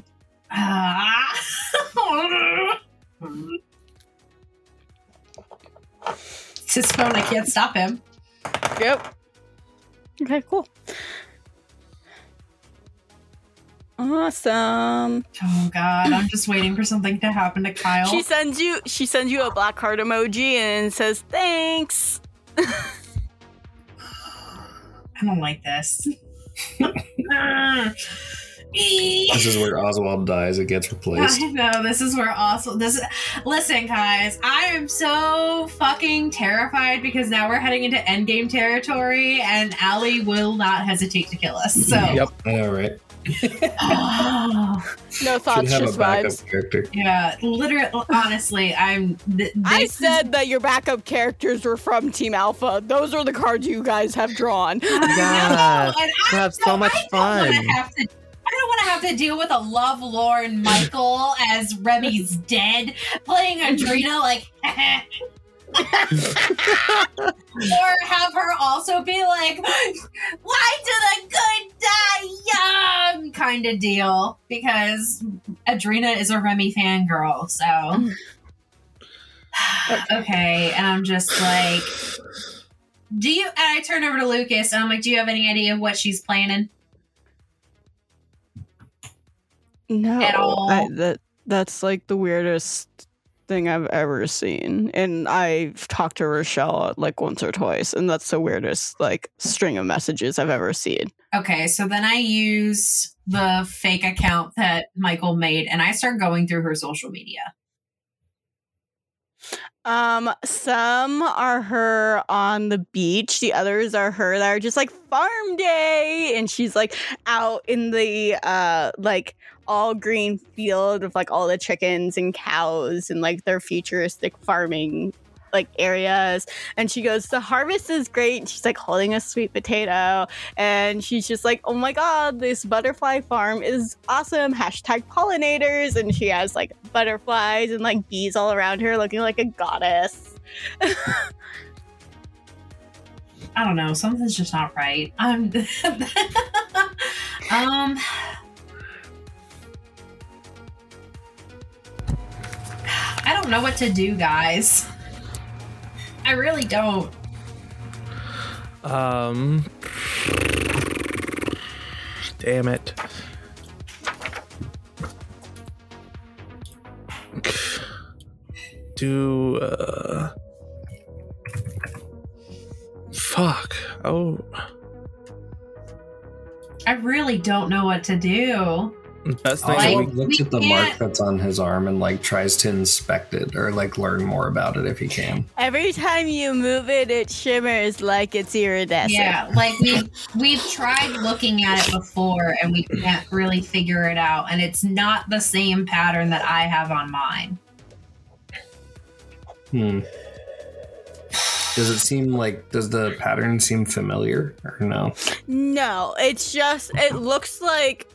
It's his phone. I can't stop him. Yep. Okay, cool. Awesome. Oh God, I'm just waiting for something to happen to Kyle. She sends you she sends you a black heart emoji and says thanks. I don't like this. This is where Oswald dies. It gets replaced. I know this is where also this. Listen, guys, I am so fucking terrified because now we're heading into endgame territory, and Allie will not hesitate to kill us. So, Yep. I know, right? No thoughts, have a just vibes. character. yeah, literally, honestly, I'm. Th- I this is- said that your backup characters were from Team Alpha. Those are the cards you guys have drawn. Yeah, know, Yes, and I we have so don't- much I don't fun. have to- I don't want to have to deal with a lovelorn Michael as Remy's dead, playing Adrena like. or have her also be like, why do the good die young kind of deal. Because Adrena is a Remy fangirl, so. okay, and I'm just like, do you? And I turn over to Lucas, and I'm like, do you have any idea of what she's planning? No, At all. I, that that's like the weirdest thing I've ever seen, and I've talked to Rochelle like once or twice, and that's the weirdest like string of messages I've ever seen. Okay, so then I use the fake account that Michael made, and I start going through her social media. Um, some are her on the beach. The others are her that are just like farm day, and she's like out in the uh like all green field of like all the chickens and cows and like their futuristic farming like areas. And she goes the harvest is great. She's like holding a sweet potato. And she's just like oh my god this butterfly farm is awesome. Hashtag pollinators. And she has like butterflies and like bees all around her looking like a goddess. I don't know, something's just not right. I'm um I don't know what to do, guys. I really don't. Um. Damn it. Do uh. Fuck. Oh, I really don't know what to do. Best thing. Also, Like, we, looks we at the mark can't- that's on his arm and like tries to inspect it or like learn more about it if he can. every time you move it it shimmers like it's iridescent Yeah, like we've we've tried looking at it before and we can't really figure it out, and it's not the same pattern that I have on mine. Hmm. Does it seem like does the pattern seem familiar or no? No, it's just it looks like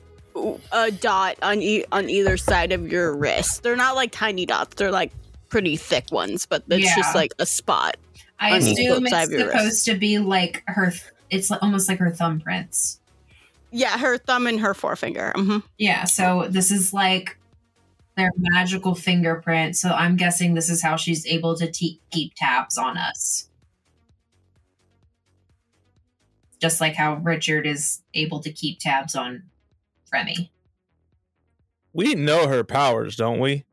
a dot on e- on either side of your wrist. They're not like tiny dots; they're like pretty thick ones, but it's Yeah. just like a spot. I assume it's supposed wrist. to be like her. th- It's almost like her thumbprints. Yeah, her thumb and her forefinger. hmm Yeah, so this is like their magical fingerprint. So I'm guessing this is how she's able to te- keep tabs on us. Just like how Richard is able to keep tabs on Remy. we know her powers, don't we?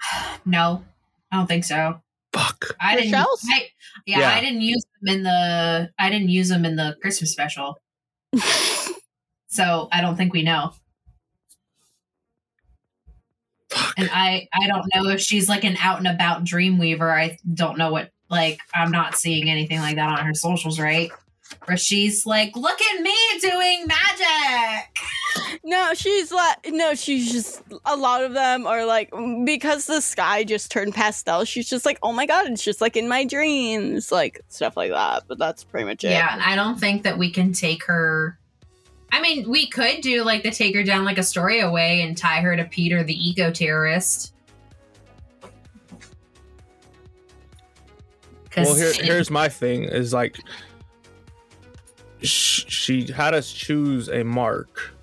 No, I don't think so. Fuck. I didn't. I, yeah, Yeah. I didn't use them in the. I didn't use them in the Christmas special, so I don't think we know. Fuck. And I, I don't know if she's like an out and about Dreamweaver. I don't know what. Like, I'm not seeing anything like that on her socials, right? Where she's like, "Look at me doing magic." No, she's like no, she's just a lot of them are like because the sky just turned pastel. She's just like, oh my god, it's just like in my dreams, like stuff like that. But that's pretty much it. Yeah, and I don't think that we can take her. I mean, we could do like the take her down like a story away and tie her to Peter, the eco terrorist. Well, here, here's my thing: is like sh- she had us choose a mark.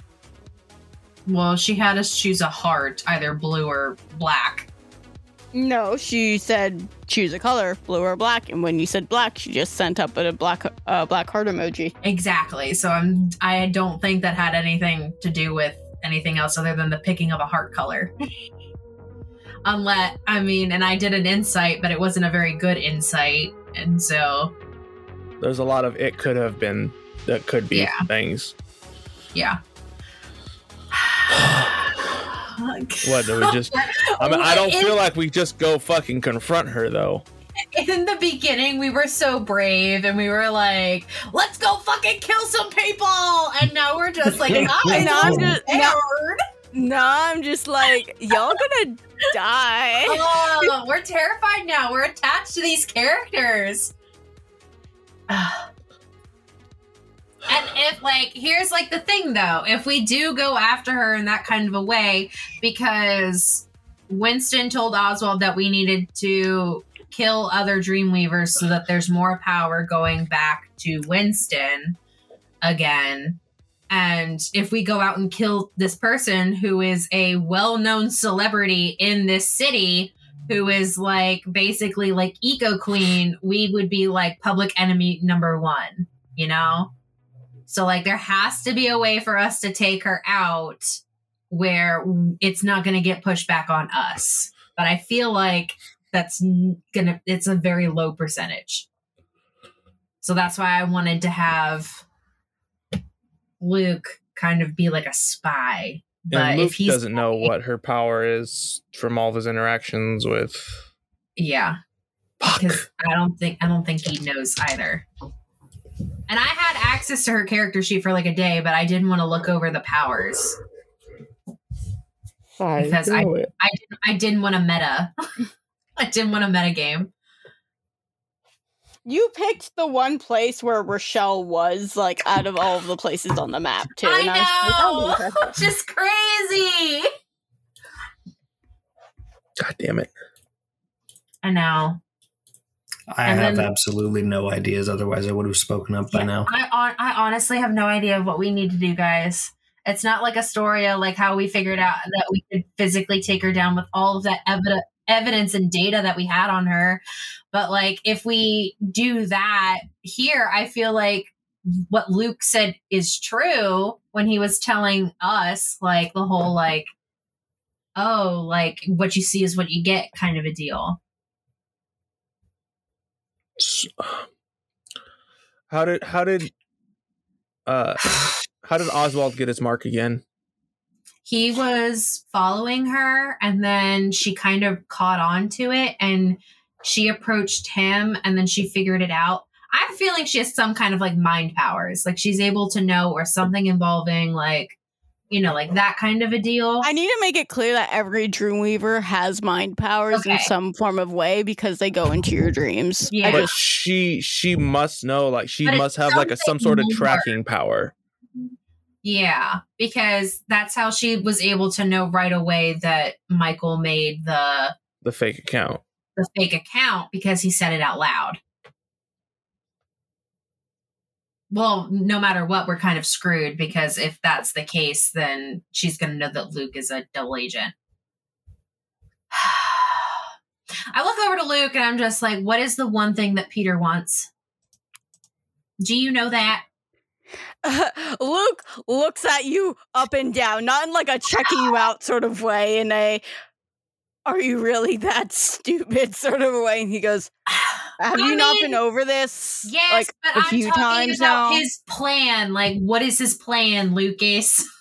Well, she had us choose a heart, either blue or black. No, she said choose a color, blue or black, and when you said black, she just sent up a black uh, black heart emoji. Exactly. So I'm. I don't think that had anything to do with anything else other than the picking of a heart color. Unless, I mean, and I did an insight, but it wasn't a very good insight, and so There's a lot of it could have been that could be Yeah. things. yeah. What do we just? I mean, I don't In- feel like we just go fucking confront her though. in the beginning we were so brave and we were like let's go fucking kill some people and now we're just like And I'm now I'm just just- now- scared No, I'm just like y'all gonna die. oh, we're terrified now we're attached to these characters and if like here's like the thing though if we do go after her in that kind of a way because winston told oswald that we needed to kill other Dreamweavers so that there's more power going back to Winston again. And if we go out and kill this person who is a well known celebrity in this city, who is like basically like eco queen, we would be like public enemy number one, you know? So, like, there has to be a way for us to take her out where it's not going to get pushed back on us. But I feel like that's gonna, it's a very low percentage. So that's why I wanted to have Luke kind of be like a spy. But and Luke if he doesn't know what her power is from all of his interactions with. Yeah. Because I don't think I don't think he knows either. And I had access to her character sheet for like a day, but I didn't want to look over the powers because I, it. I didn't I didn't want to meta. I didn't want a meta game. You picked the one place where Rochelle was, like, out of all of the places on the map, too. and I like, oh, know, impressive. just crazy. God damn it. I know. I And have then- absolutely no ideas. Otherwise, I would have spoken up by now. I I honestly have no idea of what we need to do, guys. It's not like Astoria, like how we figured out that we could physically take her down with all of that evidence evidence and data that we had on her. But like if we do that here, I feel like what Luke said is true when he was telling us like the whole like oh, like what you see is what you get kind of a deal. S- How did how did uh how did Oswald get his mark again? he was following her and then she kind of caught on to it and she approached him and then she figured it out i'm feeling she has some kind of like mind powers like she's able to know or something involving like you know like that kind of a deal I need to make it clear that every Dreamweaver has mind powers in some form of way because they go into your dreams. Yeah. But she she must know like she But must have like a some sort of more. tracking power. yeah because that's how she was able to know right away that michael made the The fake account. the fake account because he said it out loud. Well, no matter what, we're kind of screwed because if that's the case, then she's going to know that Luke is a double agent. I look over to Luke and I'm just like, what is the one thing that Peter wants? Do you know that? Luke looks at you up and down, not in like a checking you out sort of way, in a "Are you really that stupid?" sort of way. And he goes, "Have I you not been over this Yes, like but a I'm few talking times about now?" his plan. Like, what is his plan, Lucas?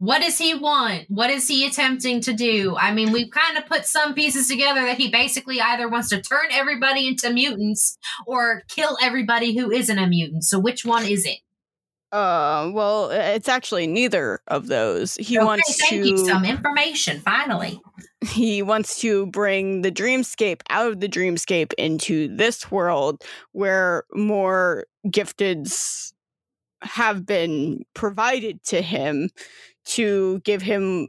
What does he want? What is he attempting to do? I mean, we've kind of put some pieces together that he basically either wants to turn everybody into mutants or kill everybody who isn't a mutant. So, which one is it? Uh, well, it's actually neither of those. He Okay, wants thank to. you. Some information, finally. He wants to bring the dreamscape out of the dreamscape into this world where more gifteds have been provided to him to give him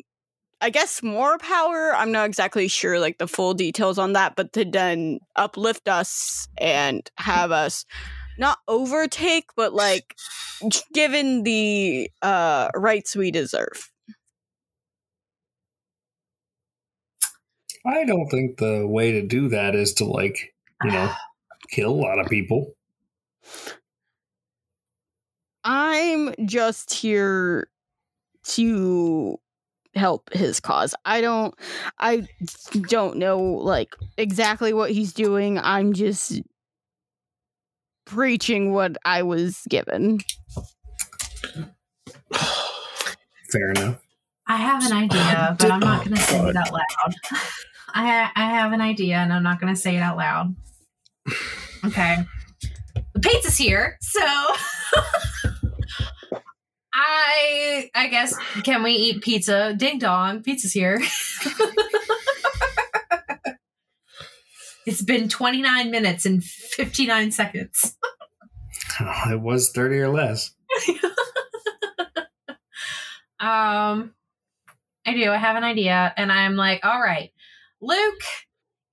i guess more power. I'm not exactly sure like the full details on that but to then uplift us and have us not overtake but like given the uh rights we deserve I don't think the way to do that is to like, you know, kill a lot of people. I'm just here to help his cause. I don't I don't know like exactly what he's doing. I'm just preaching what I was given. Fair enough. I have an idea, but I'm not going to say it out loud. I I have an idea, and I'm not going to say it out loud. Okay, the pizza's here, so I I guess can we eat pizza? Ding dong, pizza's here. it's been 29 minutes and 59 seconds. Oh, it was 30 or less. Um, I do. I have an idea, and I'm like, all right, Luke,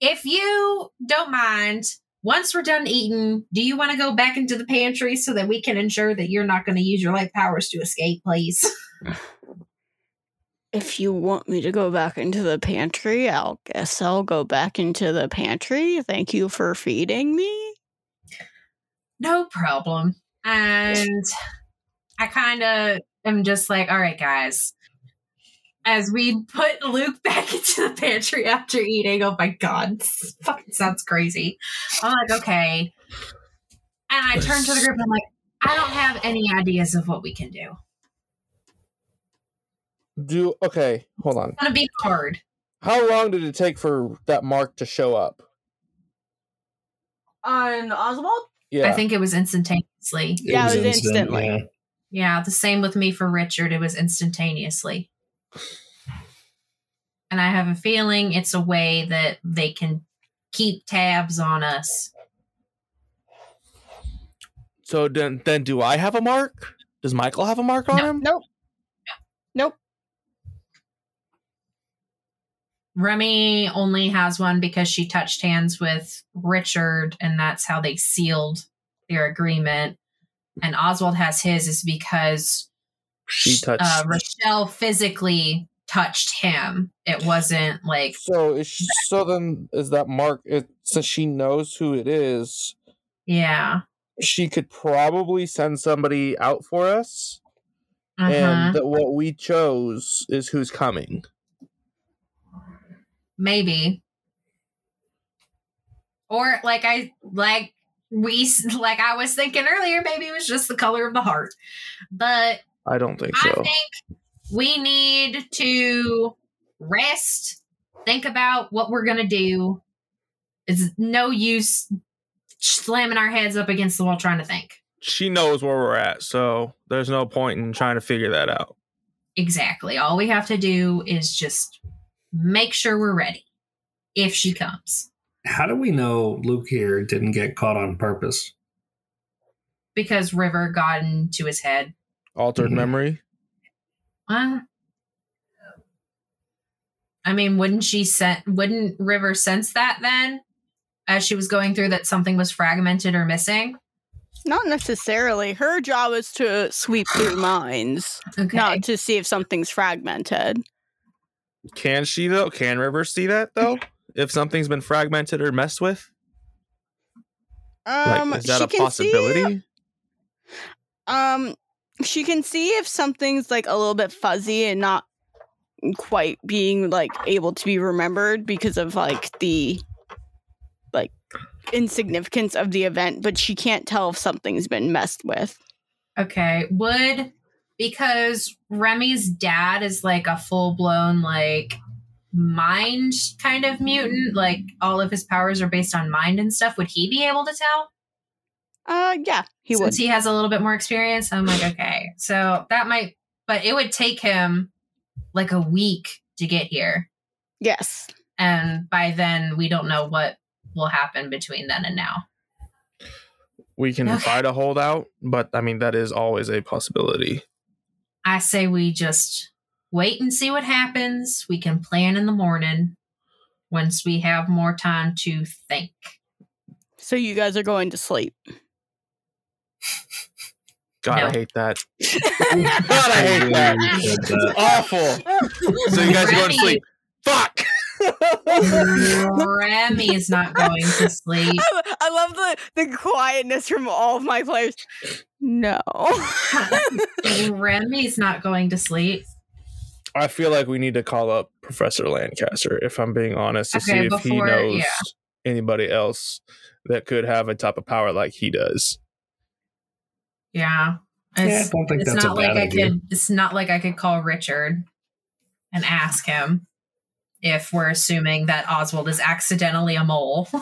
if you don't mind, once we're done eating, do you want to go back into the pantry so that we can ensure that you're not going to use your light powers to escape, please? If you want me to go back into the pantry, I'll guess I'll go back into the pantry. Thank you for feeding me. No problem. And I kind of am just like, all right, guys. As we put Luke back into the pantry after eating, oh my god, this fucking sounds crazy. I'm like, okay. And I turn to the group and I'm like, I don't have any ideas of what we can do. Do okay. Hold on. It's gonna be hard. How long did it take for that mark to show up? On Oswald? Yeah. I think it was instantaneously. Yeah, it was instant, instantly. yeah. Yeah, the same with me for Richard. It was instantaneously. And I have a feeling it's a way that they can keep tabs on us. So then, then do I have a mark? Does Michael have a mark on No. him? Nope. Nope. Remy only has one because she touched hands with Richard, and that's how they sealed their agreement. And Oswald has his is because She touched. uh, Rochelle physically touched him. It wasn't like so is she, so then is that mark? It, since she knows who it is, yeah. she could probably send somebody out for us, Uh-huh. and that what we chose is who's coming. maybe or like i like we like i was thinking earlier maybe it was just the color of the heart but I don't think i so. I think we need to rest think about what we're gonna do it's no use slamming our heads up against the wall trying to think She knows where we're at, so there's no point in trying to figure that out. exactly all we have to do is just make sure we're ready if she comes How do we know Luke here didn't get caught on purpose? because river got into his head Altered Mhm. memory. Uh, I mean, wouldn't she sen- wouldn't River sense that then as she was going through that something was fragmented or missing? Not necessarily. Her job is to sweep through minds, Okay. not to see if something's fragmented. Can she though? Can River see that though? if something's been fragmented or messed with, Um, like is that she a possibility? See, um, she can see if something's like a little bit fuzzy and not quite being like able to be remembered because of like the like insignificance of the event, but she can't tell if something's been messed with. Okay. Would because Remy's dad is like a full blown like mind kind of mutant, like all of his powers are based on mind and stuff. Would he be able to tell? Uh, yeah, he would. Since he has a little bit more experience, I'm like, okay. So that might but it would take him like a week to get here. yes. And by then we don't know what will happen between then and now. We can Okay. try to hold out, but I mean that is always a possibility. I say we just wait and see what happens. We can plan in the morning once we have more time to think. So you guys are going to sleep. God, No. I hate that. God, I hate that. It's awful. So you guys are going to sleep. Fuck. Remy is not going to sleep. I love the the quietness from all of my players. No. Remy's not going to sleep. I feel like we need to call up Professor Lancaster, if I'm being honest, to see Okay, if he knows yeah. anybody else that could have a type of power like he does. Yeah. Yeah, I It's, don't think it's that's a not like bad I idea. could it's not like I could call Richard and ask him if we're assuming that Oswald is accidentally a mole.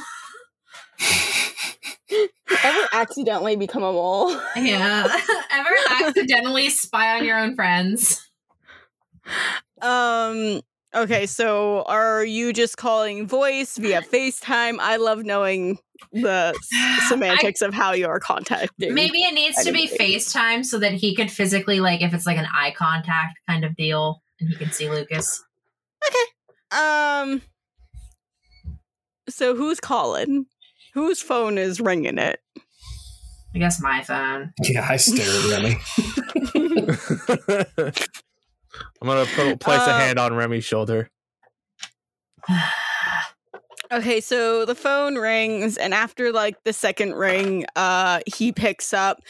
Ever accidentally become a mole? yeah. Ever accidentally spy on your own friends? Um. Okay, so are you just calling voice via FaceTime? I love knowing the s- semantics of how you're contacting. Maybe it needs to be FaceTime so that he could physically, like, if it's like an eye contact kind of deal, and he can see Lucas. Okay. Um. so who's calling? Whose phone is ringing it? I guess my phone. Yeah, I stare at Remy. I'm gonna put, place a Uh, hand on Remy's shoulder. Okay, so the phone rings, and after like the second ring, uh, he picks up.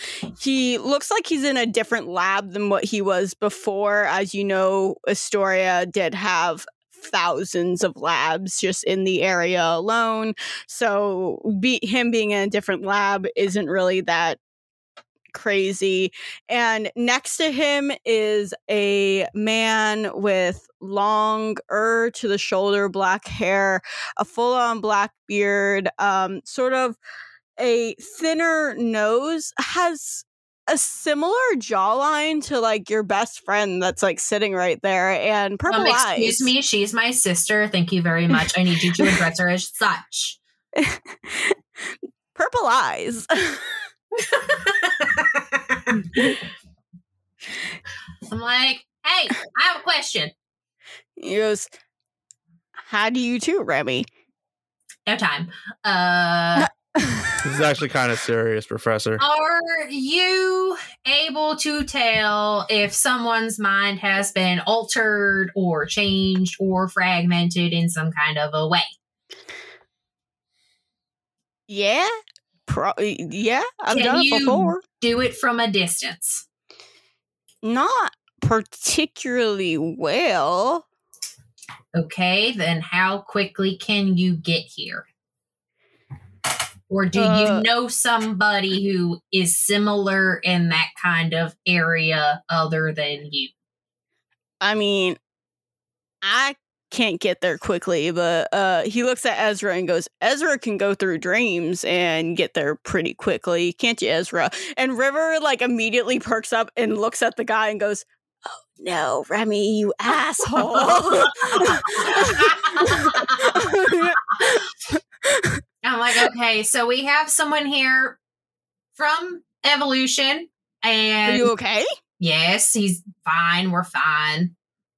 He looks like he's in a different lab than what he was before. As you know, Astoria did have thousands of labs just in the area alone. So be, him being in a different lab isn't really that crazy. And next to him is a man with long er to the shoulder black hair, a full on black beard, um, sort of a thinner nose, has a similar jawline to like your best friend that's like sitting right there and purple Um, excuse eyes. me, she's my sister. Thank you very much. I need you to address her as such. purple eyes. I'm like, hey, I have a question. he goes, How do you too, Remy? No time. Uh, This is actually kind of serious, Professor. are you able to tell if someone's mind has been altered or changed or fragmented in some kind of a way? yeah. Pro- yeah, I've Can done it you- before. Do it from a distance. Not particularly well. Okay, then how quickly can you get here? Or do Uh, you know somebody who is similar in that kind of area other than you? I mean, I can't get there quickly, but uh, he looks at Ezra and goes, Ezra can go through dreams and get there pretty quickly, can't you, Ezra? And River like immediately perks up and looks at the guy and goes, Oh no, Remy, you asshole. I'm like, okay, so we have someone here from Evolution, Are and you okay? yes, he's fine. We're fine.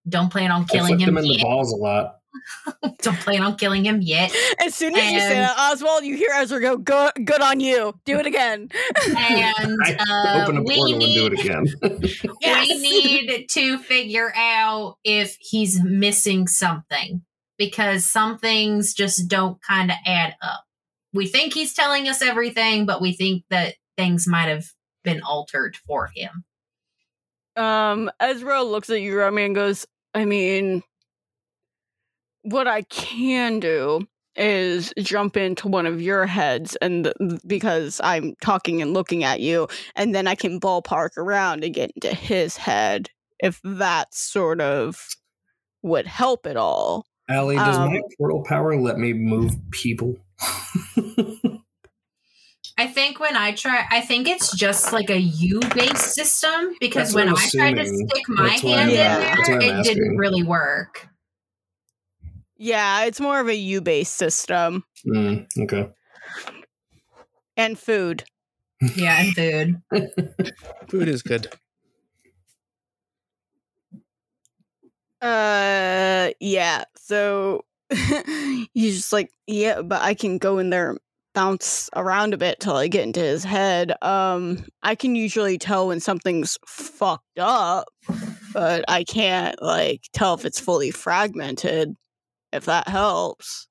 Don't plan on killing flipped him him in the yet. balls a lot. Don't plan on killing him yet. As soon as you say that, Oswald, you hear Ezra go, good, good on you. Do it again. And uh, open a we portal and do it again. Yes. we need to figure out if he's missing something because some things just don't kind of add up. We think he's telling us everything, but we think that things might have been altered for him. Um, Ezra looks at you, Remy, and goes, I mean, what I can do is jump into one of your heads and th- because I'm talking and looking at you, and then I can ballpark around and get into his head if that sort of would help at all. Allie, does Um, my portal power let me move people? I think when I try, I think it's just like a U based system because That's when I'm tried to stick my That's hand I'm- in that's there, I'm it didn't really work. Yeah, it's more of a U based system Mm, okay. and food. Yeah, and food. Food is good. Uh, yeah. So he's just like, yeah, but I can go in there, and bounce around a bit till I get into his head. Um, I can usually tell when something's fucked up, but I can't like tell if it's fully fragmented. If that helps.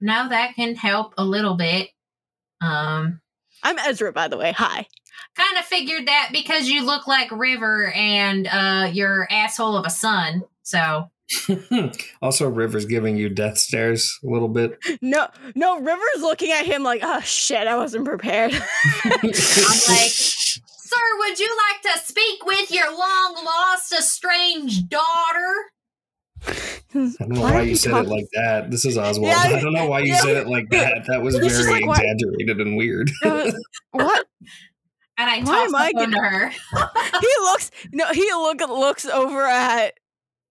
Now that can help a little bit. Um, I'm Ezra, by the way. Hi. kind of figured that because you look like River and uh your asshole of a son. So also, River's giving you death stares a little bit. No, no. River's looking at him like, oh shit, I wasn't prepared. I'm like, Sir, would you like to speak with your long lost estranged daughter? I don't know Why why, you you said talk- it like that. This is Oswald. Yeah, I don't know why you yeah. said it like that. That was very like, why- exaggerated and weird. Uh, what? And I Why tossed am I the phone to her. he looks no he look looks over at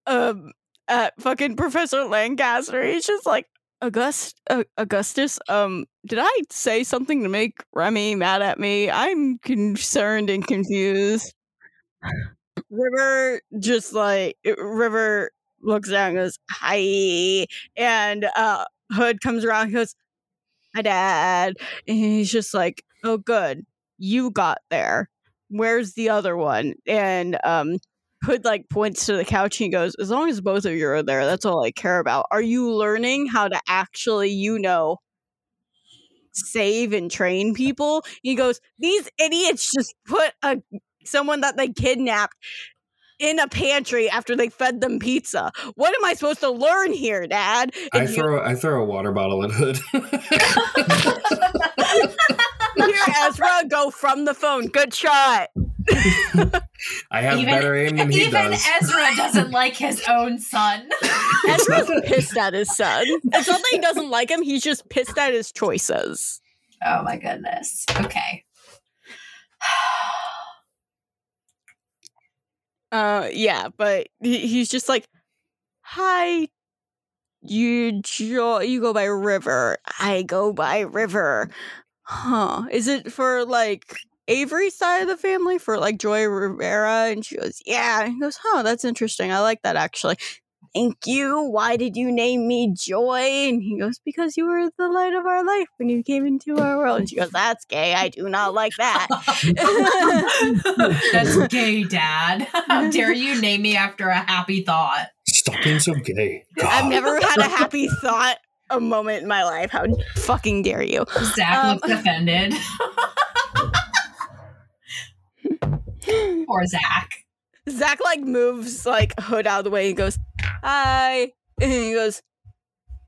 um at fucking professor lancaster he's just like august uh, augustus um did i say something to make remy mad at me i'm concerned and confused river just like river looks down and goes, Hi. And uh, Hood comes around and goes, Hi, Dad. And he's just like, Oh, good. You got there. Where's the other one? And um, Hood like points to the couch and he goes, As long as both of you are there, that's all I care about. Are you learning how to actually, you know, save and train people? He goes, These idiots just put a someone that they kidnapped in a pantry after they fed them pizza. What am I supposed to learn here, Dad? I And you throw I throw a water bottle at Hood. Ezra go from the phone. Good shot. I have Even- better aim than he Even does. Ezra doesn't like his own son. Ezra's pissed at his son. It's not that he doesn't like him, he's just pissed at his choices. Oh my goodness. Okay. Uh yeah, but he, he's just like, Hi, you jo- you go by River. I go by River. Huh. Is it for like Avery's side of the family for like Joy Rivera? And she goes, Yeah. And he goes, Huh, that's interesting. I like that actually. Thank you. Why did you name me Joy? And he goes, Because you were the light of our life when you came into our world. And she goes, That's gay. I do not like that. That's gay, Dad. How dare you name me after a happy thought? Stop being so gay. I've never had a happy thought a moment in my life. How fucking dare you? Zach Um, looks offended. Poor Zach. Zach like moves like hood out of the way and goes, Hi. And he goes,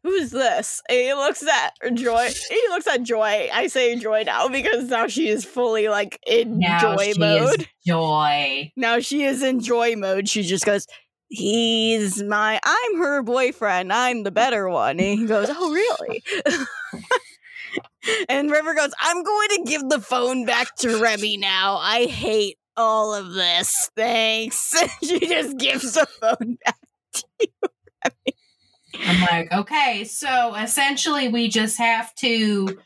Who's this? And he looks at Joy. He looks at Joy. I say Joy now because now she is fully like in Now joy she mode. is joy. Now she is in joy mode. She just goes, He's my I'm her boyfriend. I'm the better one. And he goes, Oh, really? and River goes, I'm going to give the phone back to Remy now. I hate all of this. Thanks. she just gives the phone back to you. I'm like, okay, so essentially we just have to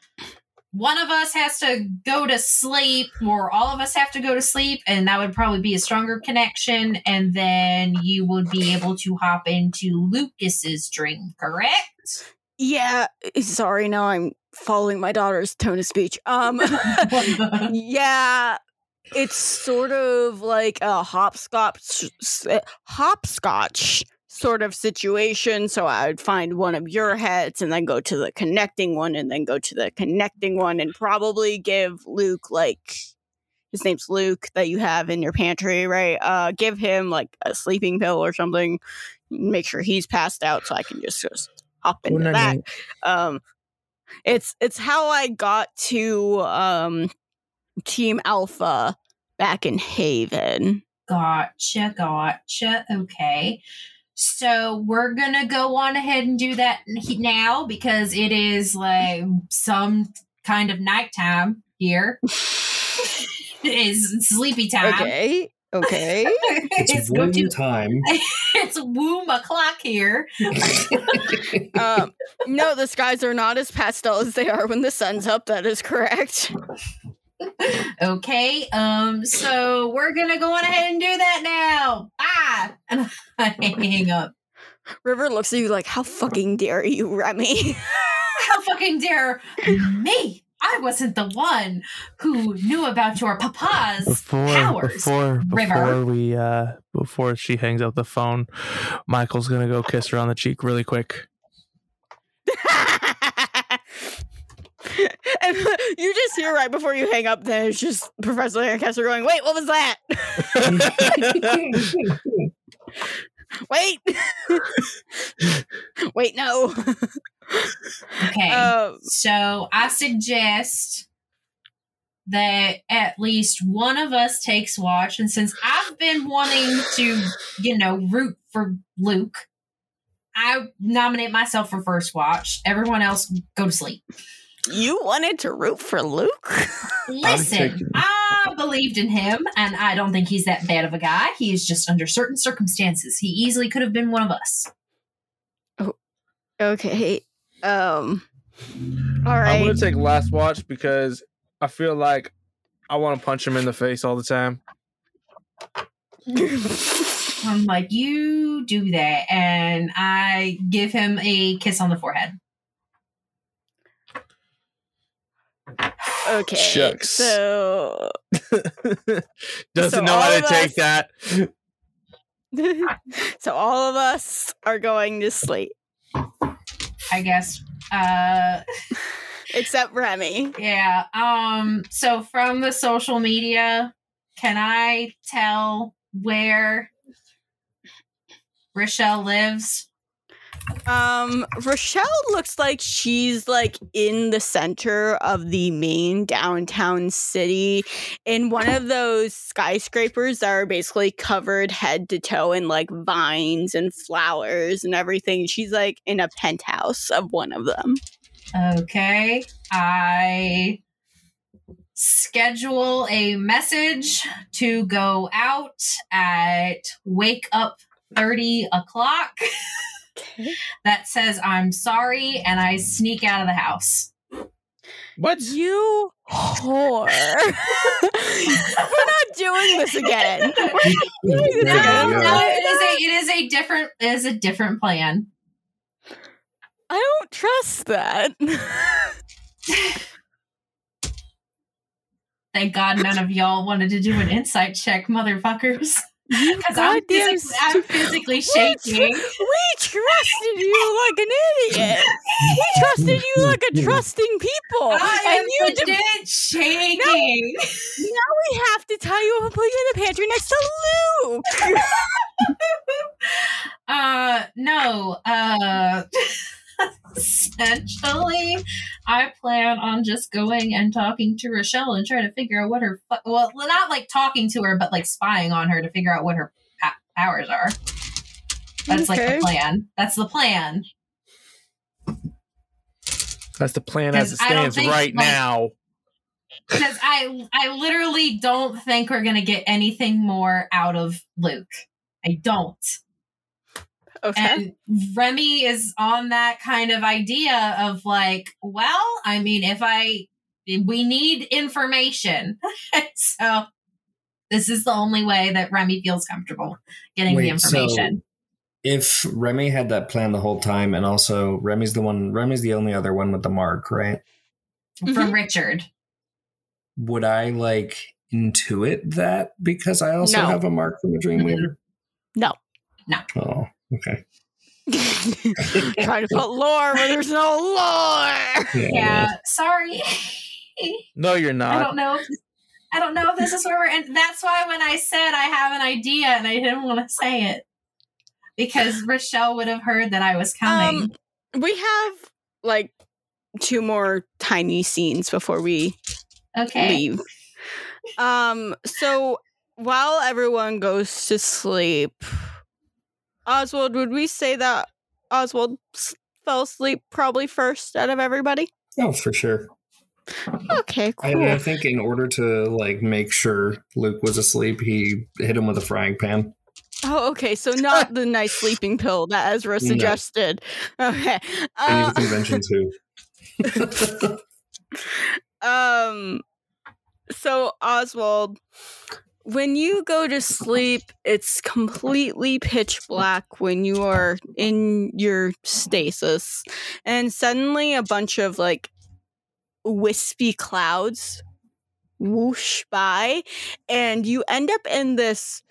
one of us has to go to sleep, or all of us have to go to sleep, and that would probably be a stronger connection, and then you would be able to hop into Lucas's dream, correct? Yeah, sorry, now I'm following my daughter's tone of speech. Um yeah, it's sort of like a hopscotch hopscotch sort of situation. So I would find one of your heads and then go to the connecting one and then go to the connecting one and probably give Luke like his name's Luke that you have in your pantry, right? Uh give him like a sleeping pill or something. Make sure he's passed out so I can just, just hop into that um it's it's how i got to um team alpha back in haven Gotcha, gotcha. Okay. So we're gonna go on ahead and do that now because it is like some kind of nighttime here. it is sleepy time. okay okay It's it's, womb to, time. it's womb o'clock here. um no the skies are not as pastel as they are when the sun's up that is correct okay, um, so we're gonna go on ahead and do that now. Ah, and I hang up. river looks at you like how fucking dare you remy How fucking dare me? I wasn't the one who knew about your papa's before powers. before River. before we uh before she hangs up the phone michael's gonna go kiss her on the cheek really quick and you just hear right before you hang up then it's just professor lancaster going wait what was that wait wait no Okay. um, so I suggest that at least one of us takes watch. And since I've been wanting to, you know, root for Luke, I nominate myself for first watch. Everyone else go to sleep. You wanted to root for luke Listen, I believed in him, and I don't think he's that bad of a guy. He is just under certain circumstances. He easily could have been one of us. Oh, okay um all right. I'm gonna take last watch because I feel like I want to punch him in the face all the time. I'm like, you do that. And I give him a kiss on the forehead. Okay. Shucks. So Doesn't So know how to take us- that. so all of us are going to sleep I guess. Uh except Remy. yeah. Um so from the social media, can I tell where Rochelle lives? Um, Rochelle looks like she's like in the center of the main downtown city in one of those skyscrapers that are basically covered head to toe in like vines and flowers and everything. She's like in a penthouse of one of them. Okay. I schedule a message to go out at wake up 30 o'clock Okay. that says I'm sorry and I sneak out of the house. What? You whore. We're not doing this again. We're not doing this No, again. go. no, it is a it is a different it is a different plan. I don't trust that. Thank God none of y'all wanted to do an insight check, motherfuckers. Because I'm, Goddamn physically- I'm stu- physically We shaking. tr- We trusted you like an idiot. We trusted you like a trusting people. I am and you legit de- shaking. now we have to tell you and put you in the pantry next to Luke. Uh, no. Uh, essentially, I plan on just going and talking to Rochelle and trying to figure out what her well, not like talking to her, but like spying on her to figure out what her powers are. That's like the plan. That's the plan. That's the plan as it 'Cause stands think, right like- now. Because I, I literally don't think we're gonna get anything more out of Luke. I don't. Okay. And Remy is on that kind of idea of like, well, I mean, if I, we need information. so this is the only way that Remy feels comfortable getting the Wait, so- information. If Remy had that plan the whole time, and also Remy's the one, Remy's the only other one with the mark, right? From mm-hmm. Richard. Would I like intuit that because I also No. have a mark from a Dreamweaver? No. No. Oh, okay. Trying to put lore where there's no lore. Yeah. Yeah. Sorry. No, you're not. I don't know. If, I don't know if this is where we're. And that's why when I said I have an idea and I didn't want to say it because Rochelle would have heard that I was coming. Um, we have like two more tiny scenes before we okay. leave. Um, so while everyone goes to sleep, Oswald, would we say that Oswald fell asleep probably first out of everybody? Oh, for sure. Okay, I, cool. I think in order to like make sure Luke was asleep, he hit him with a frying pan. oh, okay. So not the nice sleeping pill that Ezra No. suggested. Okay. Any Uh, convention too. um so oswald when you go to sleep it's completely pitch black when you are in your stasis. And suddenly a bunch of like wispy clouds whoosh by and you end up in this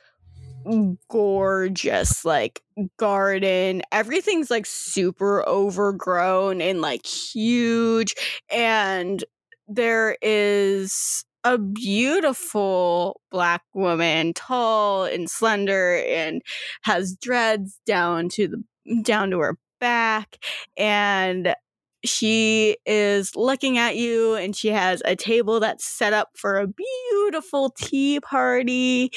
gorgeous like garden. Everything's like super overgrown and like huge and there is a beautiful black woman tall and slender and has dreads down to the down to her back and she is looking at you and she has a table that's set up for a beautiful tea party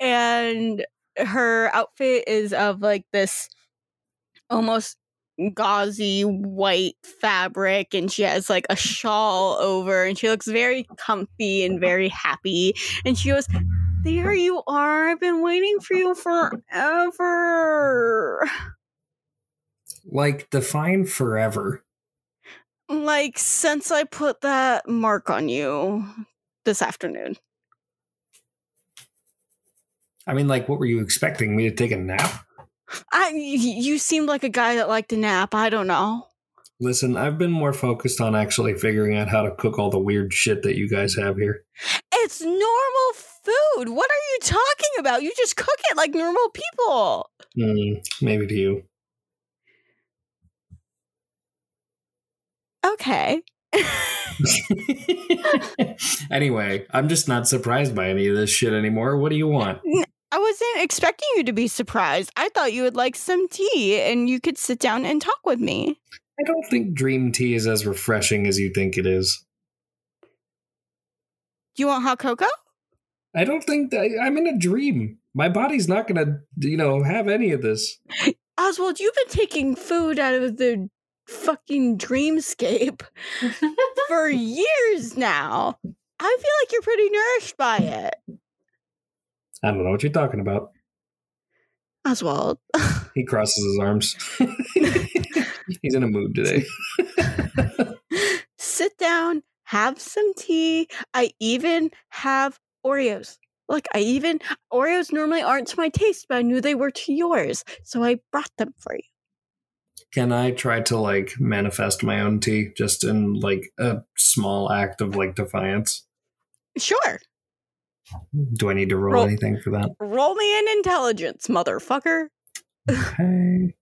and her outfit is of like this almost gauzy white fabric and she has like a shawl over and she looks very comfy and uh-huh. very happy. And she goes there you are. I've been waiting for you forever. Like define forever. like since i put that mark on you this afternoon. I mean, like, what were you expecting me to take a nap? I you seemed like a guy that liked to nap. I don't know. Listen, I've been more focused on actually figuring out how to cook all the weird shit that you guys have here. It's normal food. What are you talking about? You just cook it like normal people. Hmm, maybe to you. Okay. anyway, I'm just not surprised by any of this shit anymore. What do you want? I wasn't expecting you to be surprised. I thought you would like some tea and you could sit down and talk with me. I don't think dream tea is as refreshing as you think it is. You want hot cocoa? I don't think that I'm in a dream. My body's not gonna, you know, have any of this. Oswald, you've been taking food out of the fucking dreamscape for years now. I feel like you're pretty nourished by it. I don't know what you're talking about. Oswald. He crosses his arms. He's in a mood today. Sit down, have some tea. I even have Oreos. Look, I even Oreos normally aren't to my taste, but I knew they were to yours, so I brought them for you. Can I try to like manifest my own tea just in like a small act of like defiance? Sure. Do I need to roll Roll. anything for that? Roll me in intelligence, motherfucker. Okay.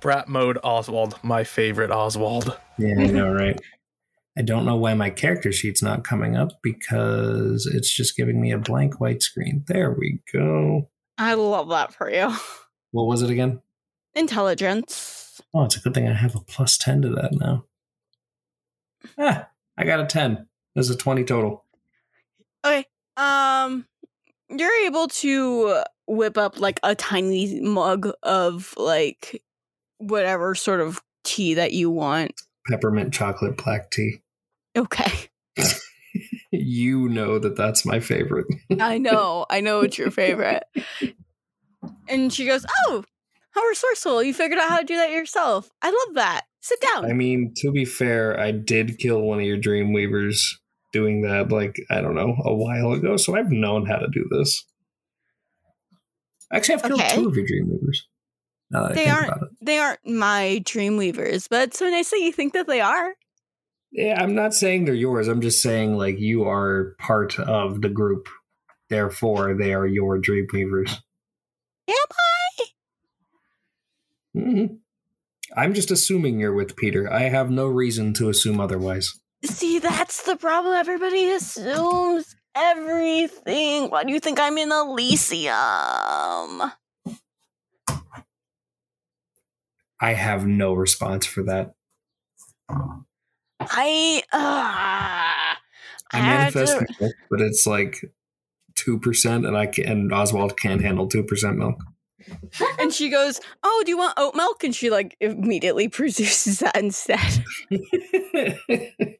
Brat mode Oswald, my favorite Oswald. Yeah, I know, right? I don't know why my character sheet's not coming up because it's just giving me a blank white screen. There we go. I love that for you. What was it again? Intelligence. Oh, it's a good thing I have a plus 10 to that now. Ah, I got a 10. There's a 20 total. Okay. Um you're able to whip up like a tiny mug of like whatever sort of tea that you want. Peppermint chocolate black tea. Okay. You know that that's my favorite. I know. I know it's your favorite. And she goes, "Oh, how resourceful. You figured out how to do that yourself. I love that. Sit down." I mean, to be fair, I did kill one of your dream weavers doing that, like, I don't know, a while ago. So I've known how to do this. Actually, I've killed Okay. two of your dream weavers. Now They aren't- they aren't my dream weavers, but so nice that you think that they are. Yeah, I'm not saying they're yours. I'm just saying, like, you are part of the group. Therefore, they are your dream weavers. Am I? hmm I'm just assuming you're with Peter. I have no reason to assume otherwise. See, that's the problem. Everybody assumes everything. Why do you think I'm in Elysium? I have no response for that. I uh, I manifest to- milk, but it's like two percent, and I can, and Oswald can't handle two percent milk. and she goes, "Oh, do you want oat milk?" And she like immediately produces that instead.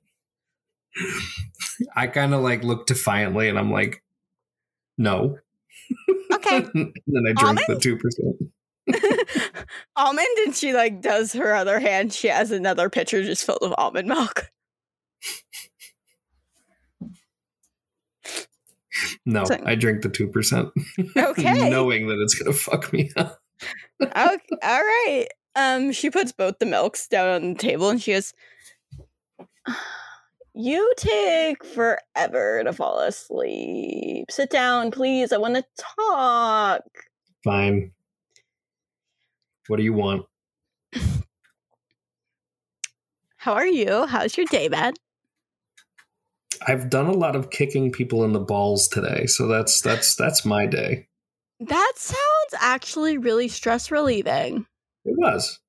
I kind of like look defiantly, and I'm like, no. Okay. and then I drink the two percent. almond, and she like does her other hand. She has another pitcher just filled with almond milk. No, So- I drink the two percent, Okay. knowing that it's gonna fuck me up. okay, all right. Um, she puts both the milks down on the table and she goes, "You take forever to fall asleep. Sit down, please. I want to talk." Fine. What do you want? How are you? How's your day, been? I've done a lot of kicking people in the balls today, so that's that's that's my day. That sounds actually really stress relieving. It was.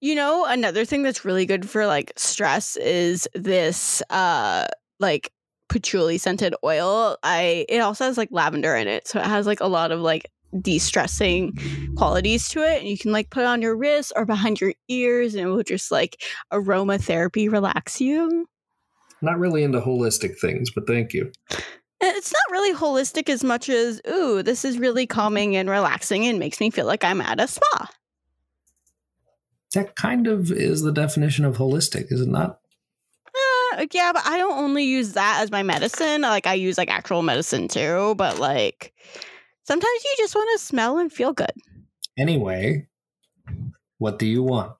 You know, another thing that's really good for like stress is this uh like patchouli scented oil. I it also has like lavender in it. So it has like a lot of like de-stressing qualities to it and you can like put it on your wrist or behind your ears and it will just like aromatherapy relax you. Not really into holistic things, but thank you. It's not really holistic as much as ooh, this is really calming and relaxing and makes me feel like I'm at a spa. That kind of is the definition of holistic, is it not? Uh, yeah, but I don't only use that as my medicine. Like I use like actual medicine too. But like sometimes you just want to smell and feel good. Anyway, what do you want?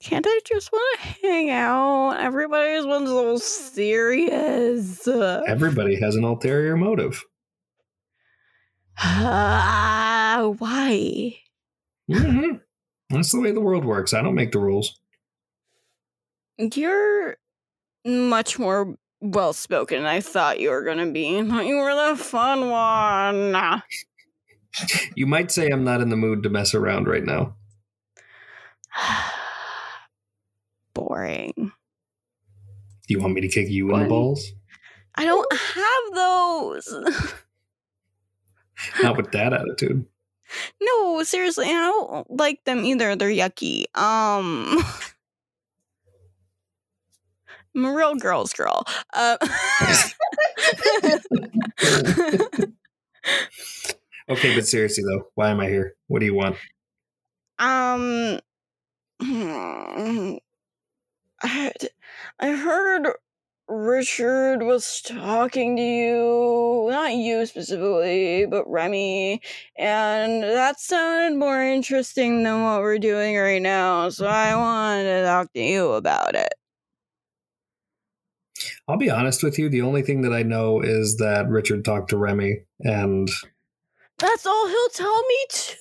Can't I just want to hang out? Everybody's been so serious. Everybody has an ulterior motive. Uh, why? hmm That's the way the world works. I don't make the rules. You're much more well spoken than I thought you were gonna be. I thought you were the fun one. You might say I'm not in the mood to mess around right now. Boring. Do you want me to kick you in the balls? I don't have those. Not with that attitude. No, seriously, I don't like them either. They're yucky. Um I'm a real girl's girl. Uh, Okay, but seriously though, why am I here? What do you want? um I, I heard Richard was talking to you, not you specifically, but Remy, and that sounded more interesting than what we're doing right now, so I wanted to talk to you about it. I'll be honest with you. The only thing that I know is that Richard talked to Remy, and That's all he'll tell me too.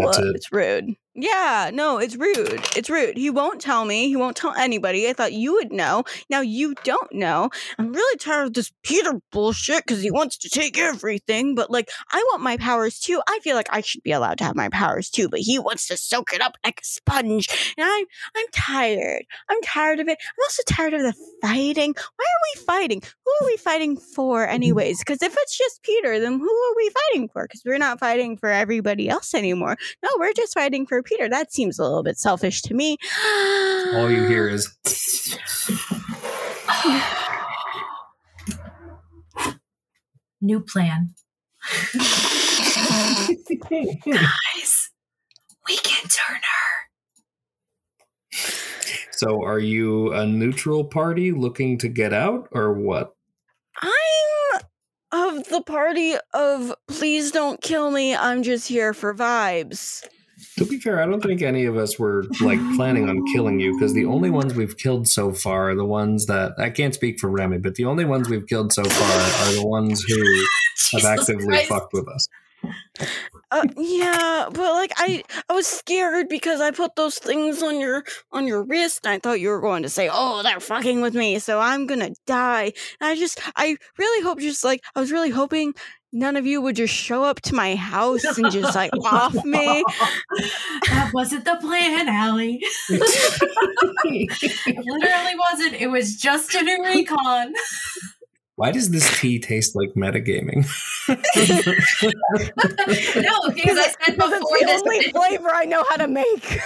That's it. It's rude. Yeah, no, it's rude. It's rude. He won't tell me. He won't tell anybody. I thought you would know. Now you don't know. I'm really tired of this Peter bullshit because he wants to take everything. But like, I want my powers too. I feel like I should be allowed to have my powers too. But he wants to soak it up like a sponge, and I'm I'm tired. I'm tired of it. I'm also tired of the fighting. Why are we fighting? Who are we fighting for, anyways? Because if it's just Peter, then who are we fighting for? Because we're not fighting for everybody else anymore. No, we're just fighting for Peter. That seems a little bit selfish to me. all you hear is New plan. Guys, we can turn her. So, are you a neutral party looking to get out, or what? I'm of the party of please don't kill me. I'm just here for vibes. To be fair, I don't think any of us were like planning on killing you because the only ones we've killed so far are the ones that I can't speak for Remy, but the only ones we've killed so far are the ones who have actively Christ. fucked with us. Uh, yeah, but like I, I was scared because I put those things on your on your wrist, and I thought you were going to say, "Oh, they're fucking with me," so I'm gonna die. And I just, I really hope, just like I was really hoping none of you would just show up to my house and just like off me. that wasn't the plan, Allie. It literally wasn't. It was just a new recon. Why does this tea taste like metagaming? No, because I said Because before it's the this. only flavor I know how to make.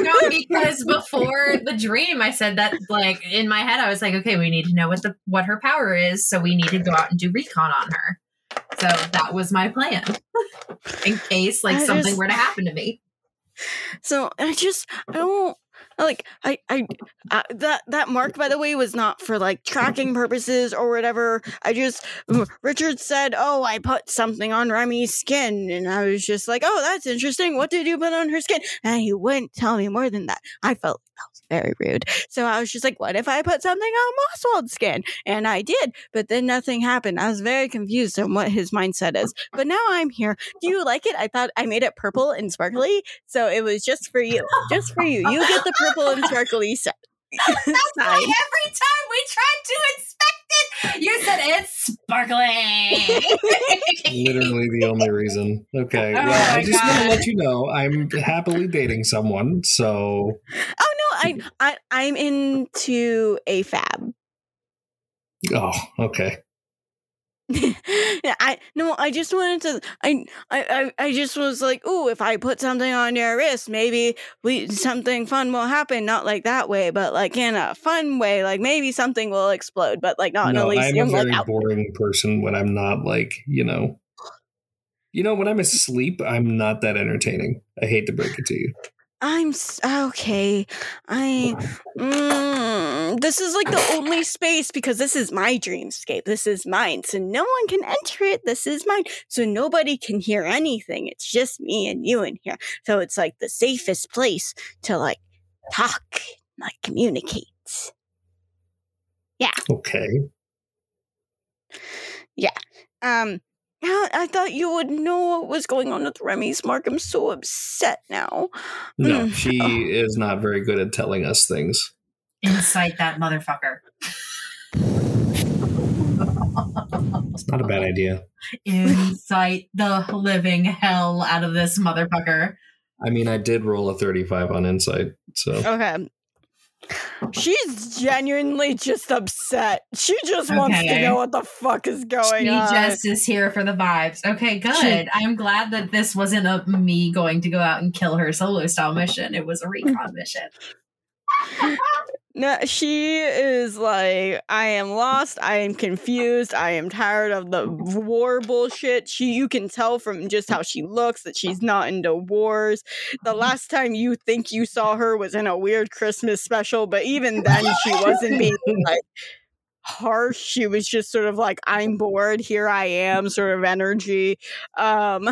No, because before the dream, I said that like in my head, I was like, okay, we need to know what the what her power is, so we need to go out and do recon on her. So that was my plan, in case like I something just- were to happen to me. So I just I don't like I I uh, that that mark by the way was not for like tracking purposes or whatever. I just Richard said, "Oh, I put something on Remy's skin," and I was just like, "Oh, that's interesting. What did you put on her skin?" And he wouldn't tell me more than that. I felt very rude. So I was just like, "What if I put something on Oswald's skin?" And I did, but then nothing happened. I was very confused on what his mindset is. But now I'm here. Do you like it? I thought I made it purple and sparkly, so it was just for you. Just for you. You get the purple and sparkly set. That's why every time we tried to inspect you said it's sparkling. Literally the only reason. Okay. Oh well, I my just want to let you know I'm happily dating someone, so Oh no, I, I I'm into a fab. oh, okay. I no, I just wanted to. I I I just was like, oh, if I put something on your wrist, maybe we something fun will happen. Not like that way, but like in a fun way. Like maybe something will explode, but like not in no, a I'm a. Like very out- boring person when I'm not like, you know. You know, when I'm asleep, I'm not that entertaining. I hate to break it to you. I'm s- okay. I mm, this is like the only space because this is my dreamscape. This is mine. So no one can enter it. This is mine. So nobody can hear anything. It's just me and you in here. So it's like the safest place to like talk, like communicate. Yeah. Okay. Yeah. Um I I thought you would know what was going on with Remy's mark. I'm so upset now. No, Mm. she is not very good at telling us things. Incite that motherfucker. It's not a bad idea. Incite the living hell out of this motherfucker. I mean, I did roll a 35 on insight, so Okay. She's genuinely just upset. She just wants to know what the fuck is going She on. She just is here for the vibes. Okay, good. I'm glad that this wasn't a me going to go out and kill her solo style mission. It was a recon mission. No, she is like, I am lost. I am confused. I am tired of the war bullshit. She, you can tell from just how she looks that she's not into wars. The last time you think you saw her was in a weird Christmas special, but even then, she wasn't being like harsh. She was just sort of like, I'm bored. Here I am, sort of energy. Um,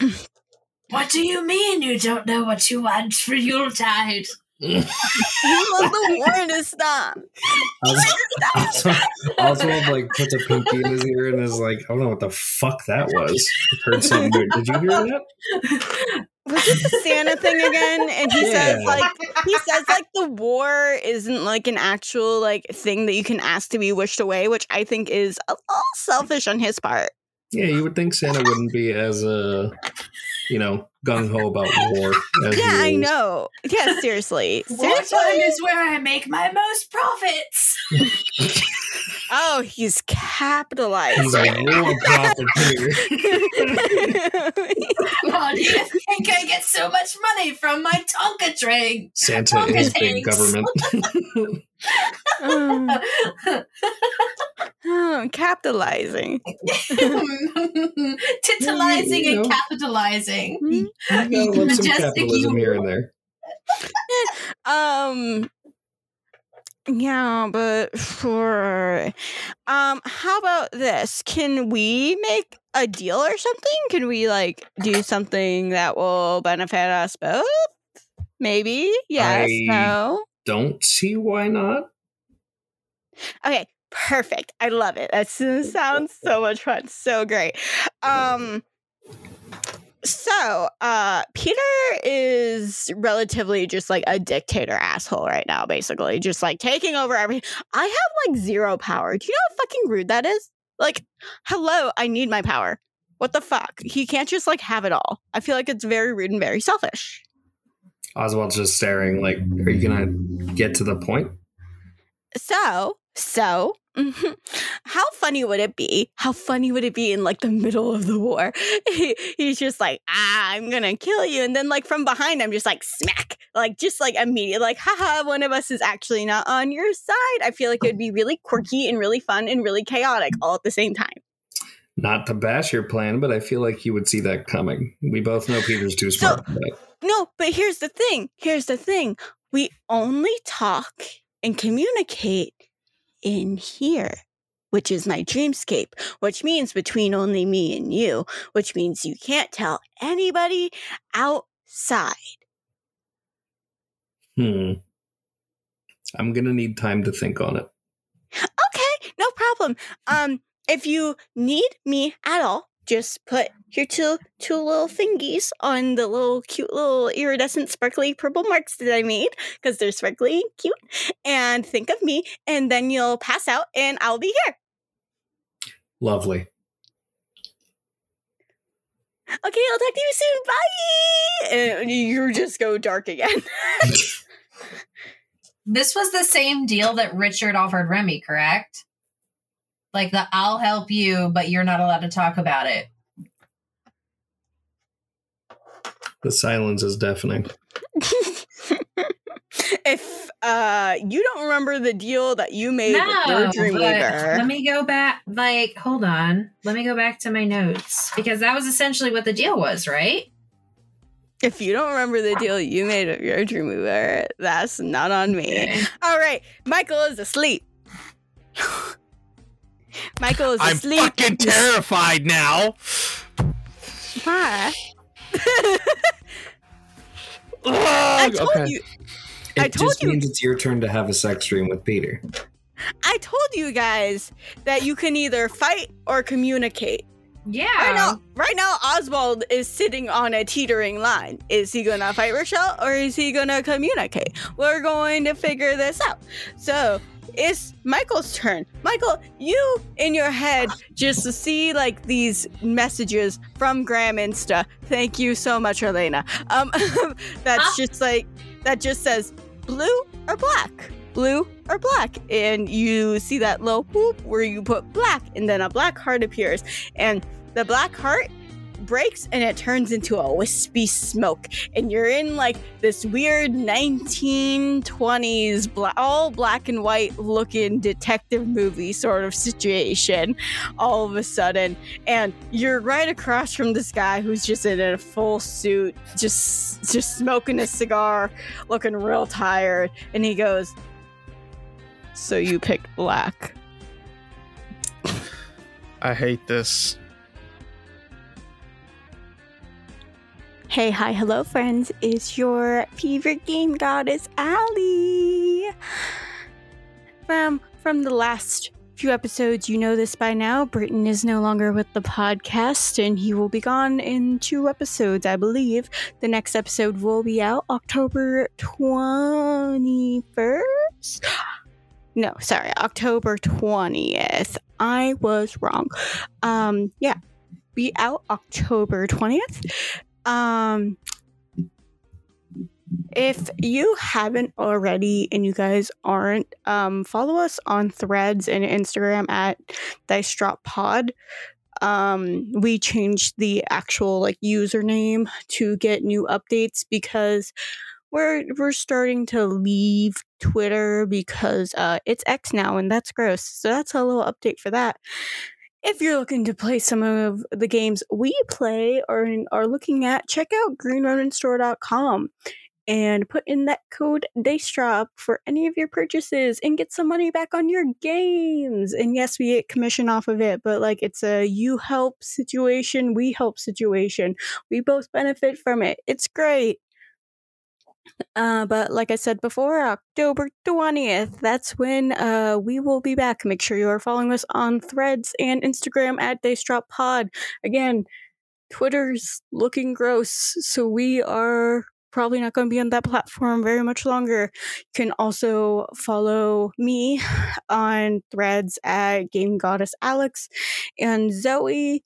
What do you mean you don't know what you want for Yuletide? you want the war to stop. also, Oswald like puts a pinky in his ear and is like, I don't know what the fuck that was. Heard something weird. Did you hear that? was it the Santa thing again? And he says like he says like the war isn't like an actual like thing that you can ask to be wished away, which I think is a little selfish on his part. Yeah, you would think Santa wouldn't be as uh you know, gung ho about war. As Yeah, I know. Yeah, seriously. Wartime is where I make my most profits. Oh, he's capitalized. He's capitalized. a war profiteer. How do you think I get so much money from my Tonka train? Santa Tonka is big government. Oh, oh, capitalizing. Titillizing You know. and capitalizing. You gotta love some Majestic capitalism here and there. Um yeah, but for um how about this? Can we make a deal or something? Can we like do something that will benefit us both? Maybe. Yes. I- No. Don't see why not. Okay, perfect. I love it. That sounds so much fun. So great. Um so, uh Peter is relatively just like a dictator asshole right now basically, just like taking over everything. I have like zero power. Do you know how fucking rude that is? Like, hello, I need my power. What the fuck? He can't just like have it all. I feel like it's very rude and very selfish. Oswald's just staring like, are you gonna get to the point? So, so, how funny would it be? How funny would it be in like the middle of the war? He, he's just like, ah, I'm gonna kill you. And then, like, from behind, I'm just like, smack. Like, just like immediate, like, haha, one of us is actually not on your side. I feel like it would be really quirky and really fun and really chaotic all at the same time. Not to bash your plan, but I feel like you would see that coming. We both know Peter's too smart that. No, but here's the thing. Here's the thing. We only talk and communicate in here, which is my dreamscape, which means between only me and you, which means you can't tell anybody outside. Hmm. I'm gonna need time to think on it. Okay, no problem. Um, if you need me at all, just put your two two little thingies on the little cute little iridescent sparkly purple marks that I made because they're sparkly and cute, and think of me, and then you'll pass out, and I'll be here. Lovely. Okay, I'll talk to you soon. Bye. And you just go dark again. This was the same deal that Richard offered Remy, correct? Like the I'll help you, but you're not allowed to talk about it. The silence is deafening. if uh you don't remember the deal that you made with No, your but Dreamweaver, let me go back. Like, hold on. Let me go back to my notes because that was essentially what the deal was, right? If you don't remember the deal you made with your dream mover, that's not on me. All right, Michael is asleep. Michael is I'm asleep. fucking terrified now. Why? I told okay. you. It I told just you- means it's your turn to have a sex dream with Peter. I told you guys that you can either fight or communicate. Yeah. Right now, right now, Oswald is sitting on a teetering line. Is he gonna fight Rochelle or is he gonna communicate? We're going to figure this out. So it's Michael's turn. Michael, you in your head just to see like these messages from Graham Insta. Thank you so much, Elena. Um, that's Huh? just like that just says blue or black. Blue or black, and you see that little whoop where you put black, and then a black heart appears, and the black heart breaks and it turns into a wispy smoke. And you're in like this weird 1920s bla- all black and white looking detective movie sort of situation all of a sudden. And you're right across from this guy who's just in a full suit just just smoking a cigar looking real tired. And he goes so you picked black. I hate this. Hey, hi, hello, friends. It's your favorite game goddess, Allie. From from the last few episodes, you know this by now. Britton is no longer with the podcast, and he will be gone in two episodes, I believe. The next episode will be out October twenty first. No, sorry, October twentieth. I was wrong. Um, yeah, be out October twentieth. Um, if you haven't already and you guys aren't, um, follow us on threads and Instagram at Dice Drop Pod. Um, we changed the actual like username to get new updates because we're we're starting to leave Twitter because uh it's X now and that's gross. So that's a little update for that. If you're looking to play some of the games we play or are looking at, check out greenroninstore.com and put in that code DICEDROP for any of your purchases and get some money back on your games. And yes, we get commission off of it, but like it's a you help situation, we help situation. We both benefit from it. It's great. Uh, but like I said before, October 20th, that's when uh, we will be back. Make sure you are following us on threads and Instagram at Dice Drop Pod. Again, Twitter's looking gross, so we are probably not going to be on that platform very much longer. You can also follow me on threads at Game Goddess Alex and Zoe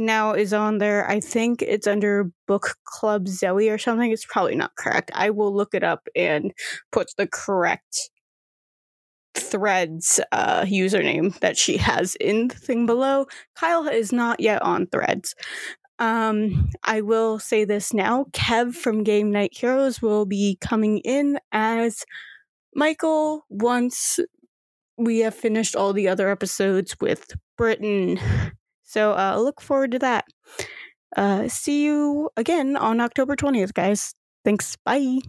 now is on there. I think it's under Book Club Zoe or something. It's probably not correct. I will look it up and put the correct threads uh username that she has in the thing below kyle is not yet on threads um i will say this now kev from game night heroes will be coming in as michael once we have finished all the other episodes with Britton so uh look forward to that. Uh see you again on october 20th guys. Thanks. Bye